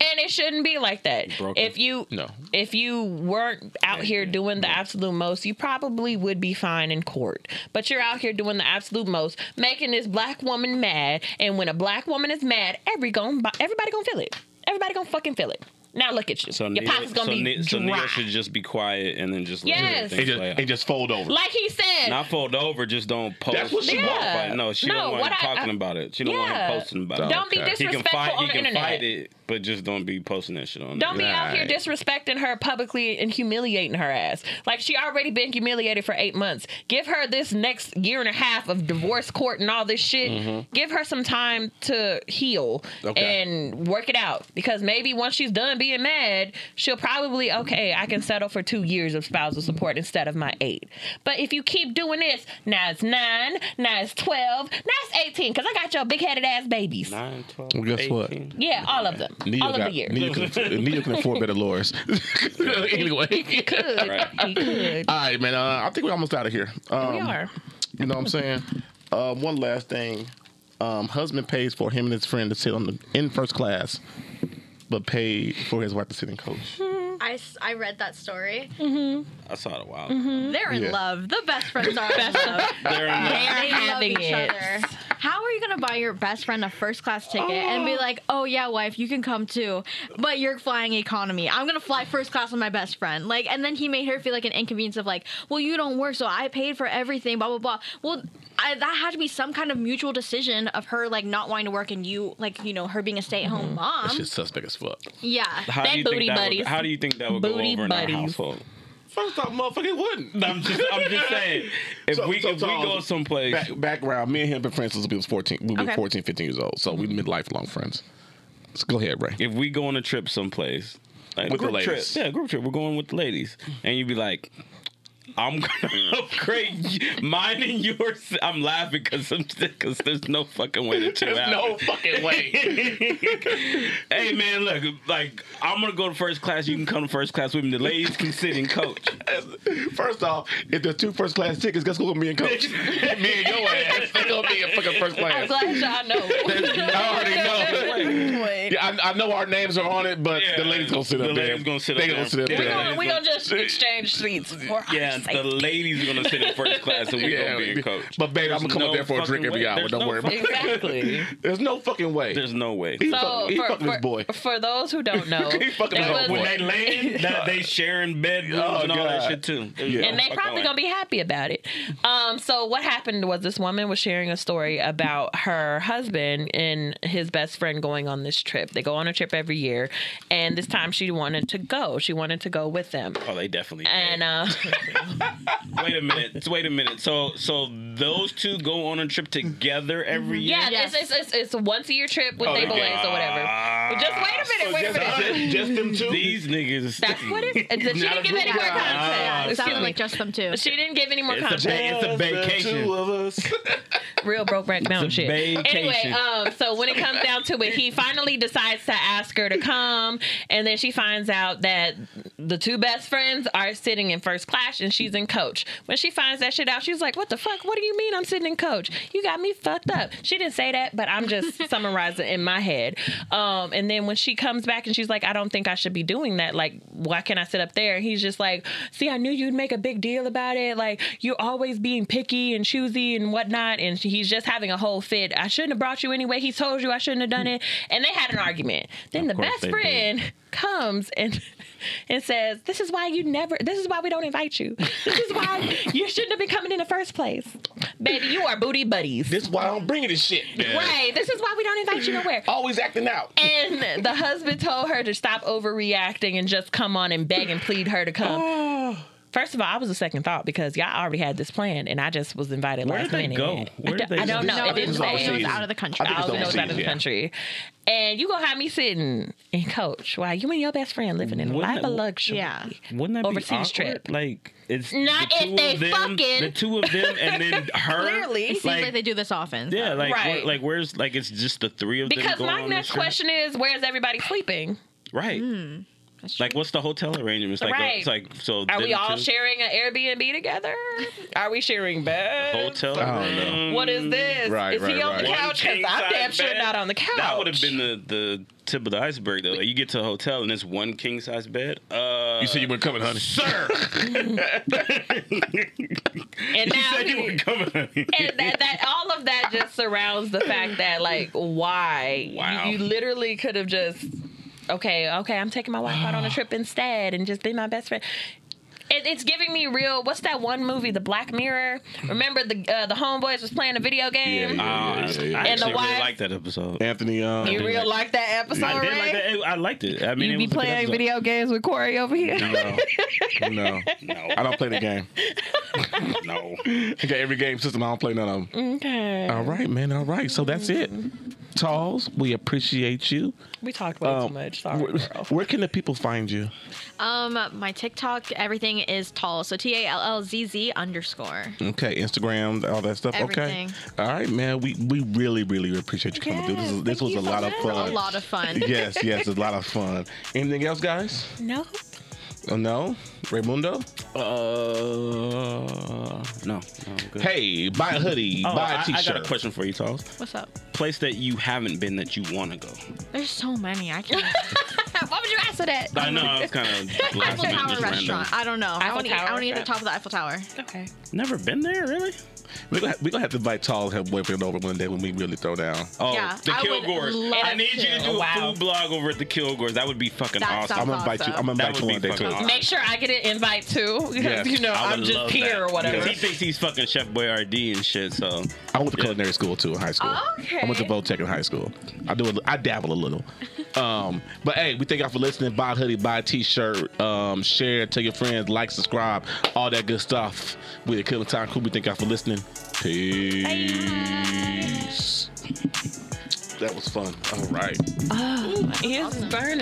And it shouldn't be like that. Broken. If you No. if you weren't out here doing the absolute most, you probably would be fine in court. But you're out here doing the absolute most, making this black woman mad. And when a black woman is mad, every gon' everybody gonna feel it. Everybody gonna fucking feel it. Now look at you. So Your Ne-Yo, pocket's gonna so, be Ne- so dry. Ne-Yo should just be quiet and then just let Yes. everything And just, play out. and just fold over. like he said, Not fold over, just don't post. That's what she about wants. No, she No, don't want what him I- talking I- about it. She don't want him posting about it. Don't be Okay. He can disrespectful fight. on He the can internet. fight it, but just don't be posting that shit on. Don't be there. out here disrespecting her publicly and humiliating her ass. Like she already been humiliated for eight months. Give her this next year and a half of divorce court and all this shit. Mm-hmm. Give her some time to heal Okay. and work it out. Because maybe once she's done being mad, she'll probably okay. I can settle for two years of spousal support instead of my eight. But if you keep doing this, now it's nine, now it's twelve, now it's eighteen. Because I got your big headed ass babies. Nine, 12, Well, guess what? Yeah, all of them. Ne-Yo all of the years. Ne-Yo can, Ne-Yo can afford better lawyers. *laughs* anyway. *laughs* could. Right. He could. All right, man. Uh, I think we're almost out of here. Um, we are. You know what I'm saying? Um, one last thing. Um, husband pays for him and his friend to sit on the in first class, but paid for his wife to sit in coach. I, I read that story. Mm-hmm. I saw it a while. Mm-hmm. ago. They're in Yeah. love. The best friends are in love. They're in love. They are They having each it. other. How are you gonna buy your best friend a first class ticket and be like, "Oh yeah, wife, you can come too," but you're flying economy. I'm gonna fly first class with my best friend. Like, and then he made her feel like an inconvenience of like, "Well, you don't work, so I paid for everything." Blah blah blah. Well, I, that had to be some kind of mutual decision of her like not wanting to work and you like you know her being a stay-at-home mom. That shit's suspect as fuck. yeah. How They do you booty think that buddies. would, How do you think that would Booty go over buddies. in our household? First off, motherfucker, it wouldn't. I'm just, I'm just saying. *laughs* If So- we so if we go someplace, Back, background, me and him been friends since we was 14. We were Okay. 14, 15 years old. So we've been mm-hmm. lifelong friends. Let's go ahead, Ray. if we go on a trip someplace, like With the group trip, ladies. yeah, group trip, we're going with the ladies, and you'd be like. I'm gonna *laughs* upgrade mine and yours. I'm laughing because because there's no fucking way to chill out. no fucking way. *laughs* hey man, look, like I'm gonna go to first class. You can come to first class with me. The ladies can sit and coach. *laughs* First off, if there's two first class tickets, guess who's gonna be in coach? me and your ass. They gonna be in fucking first I'm class. glad y'all know. I already know. Yeah, I, I know our names are on it, but Yeah, the ladies gonna sit the up there. The ladies gonna sit they up gonna there. sit up We're there. gonna, we gonna just exchange seats for Yeah, safety. the ladies are gonna sit in first class, and we gonna be in coach. But babe, I'm gonna come up there for a drink every way. hour. There's Don't no worry about it. Exactly. *laughs* There's no fucking way. There's no way. He So fucking, he for, fucking for, his boy. for those who don't know, *laughs* He fucking there his was- boy. When they land, *laughs* that they sharing bedrooms Oh, and all God. that shit too. Yeah. and they probably gonna be happy about it. Um, so what happened was this woman was sharing a story about her husband and his best friend going on this trip. They go on a trip every year, and this time she wanted to go. She wanted to go with them. Oh, they definitely. And uh, *laughs* wait a minute. Wait a minute. So, so those two go on a trip together every year. yeah, Yes. it's, it's, it's, it's a once a year trip with Oh, their they boys or whatever. But just wait a minute. Wait a minute. just, just them two. These niggas. That's what it is. She didn't give any more context. It sounded like just them two. She didn't give any more It's a context. ba- it's a the vacation. Two of us. *laughs* real Brokeback Mountain It's a shit. Anyway, um, so when it comes down to it, he finally decides to ask her to come, and then she finds out that the two best friends are sitting in first class and she's in coach. When she finds that shit out, she's like, "What the fuck? What do you mean I'm sitting in coach? You got me fucked up." She didn't say that, but I'm just *laughs* summarizing in my head. Um, and then when she comes back and she's like, "I don't think I should be doing that. Like, why can't I sit up there?" And he's just like, "See, I knew you'd make a big deal about it. Like, you're always being picky and choosy and whatnot." And he's just having a whole fit. I shouldn't have brought you anyway. He told you I shouldn't have done it. And they had an argument. Then the best friend *laughs* comes and and says, "This is why you never. This is why we don't invite you. This is why you shouldn't have been coming in the first place, baby. You are booty buddies, This is why I don't bring you this shit. right? This is why we don't invite you nowhere." *laughs* Always acting out. And the husband told her to stop overreacting and just come on and beg and plead her to come. *sighs* Oh. First of all, I was a second thought because y'all already had this plan, and I just was invited Where last did they minute. go? Where I, did don't- they I don't go? know. No, it it didn't was, say. it was out of the country. I think I it's was overseas, out of the yeah. country. And you gonna have me sitting and coach while you and your best friend living in a Wouldn't life that- of luxury. Yeah. Wouldn't that Overseas be awkward? trip. Like it's Not the if two they of them, fucking- the two of them, and then *laughs* her. Clearly. It seems like, they do this often. Yeah, like Right. where, like where's like it's just the three of them. Because going my on next this trip? question is, where's everybody sleeping? right? Hmm. That's Like what's the hotel arrangements? Like Right. it's like so. Are we all two- sharing an Airbnb together? Are we sharing beds? hotel? I don't know. What is this? Right, is he right, on the couch? Because I'm damn king-size sure bed? not on the couch. That would have been the the tip of the iceberg though. Like you get to a hotel and it's one king size bed. Uh, You said you weren't coming, honey. sir. *laughs* And you now said you he- were coming. honey. *laughs* and that, that all of that just surrounds the fact that like why Wow. you, you literally could have just okay okay I'm taking my wife out on a *sighs* trip instead and just be my best friend. It, it's giving me real. What's that one movie, The Black Mirror? Remember the uh, the homeboys was playing a video game. Yeah, Uh, yeah, yeah. I And the actually wife- really liked that episode. Anthony, um, You real like that episode, I did Ray? like that. I liked it. I mean, You it be was a good playing episode. video games with Corey over here. no, no, No, *laughs* I don't play the game. *laughs* no. I got every game system. I don't play none of them. Okay. All right, man. All right. So that's it. Talls, we appreciate you. We talked way Um, too much. Sorry, Where, girl. where can the people find you? Um, my TikTok, everything is tall. So T A L L Z Z underscore. Okay, Instagram, all that stuff. Everything. Okay. All right, man. We we really really appreciate you coming through. This, is, this thank was you a lot of fun. A lot of fun. *laughs* yes, yes, a lot of fun. Anything else, guys? No. Oh, no, Raymundo. Uh, no, no. Good. Hey, buy a hoodie, Oh, buy I, a I t-shirt. I got a question for you, Charles. What's up? Place that you haven't been that you want to go. There's so many. I can't. *laughs* Why would you answer that? I know I was kind of *laughs* Eiffel Tower just random. restaurant. I don't know. I Eiffel want to eat. I Tower want to eat at the restaurant. top of the Eiffel Tower. Okay. Never been there, really? We're gonna, we gonna have to invite Tall and her boyfriend over one day when we really throw down. Oh, Yeah, the I Kilgores. love I need you to to. do a Wow. food blog over at the Kilgores. That would be fucking That awesome. I'm sounds gonna invite you. I'm gonna That invite you would one be day too. fucking awesome. Make sure I get an invite too, *laughs* because Yes, you know I I'm would just here that. or whatever. Because he thinks he's fucking Chef Boyardee and shit. So I went to culinary school too in high school. Okay. I went to Votech in high school. I do. A, I dabble a little. *laughs* Um, but hey, we thank y'all for listening. Buy a hoodie, buy a t-shirt, um, share, tell your friends, like, subscribe, all that good stuff. We the Killing Time Crew. We thank y'all for listening. Peace. That was fun. All right. Oh, he is burning.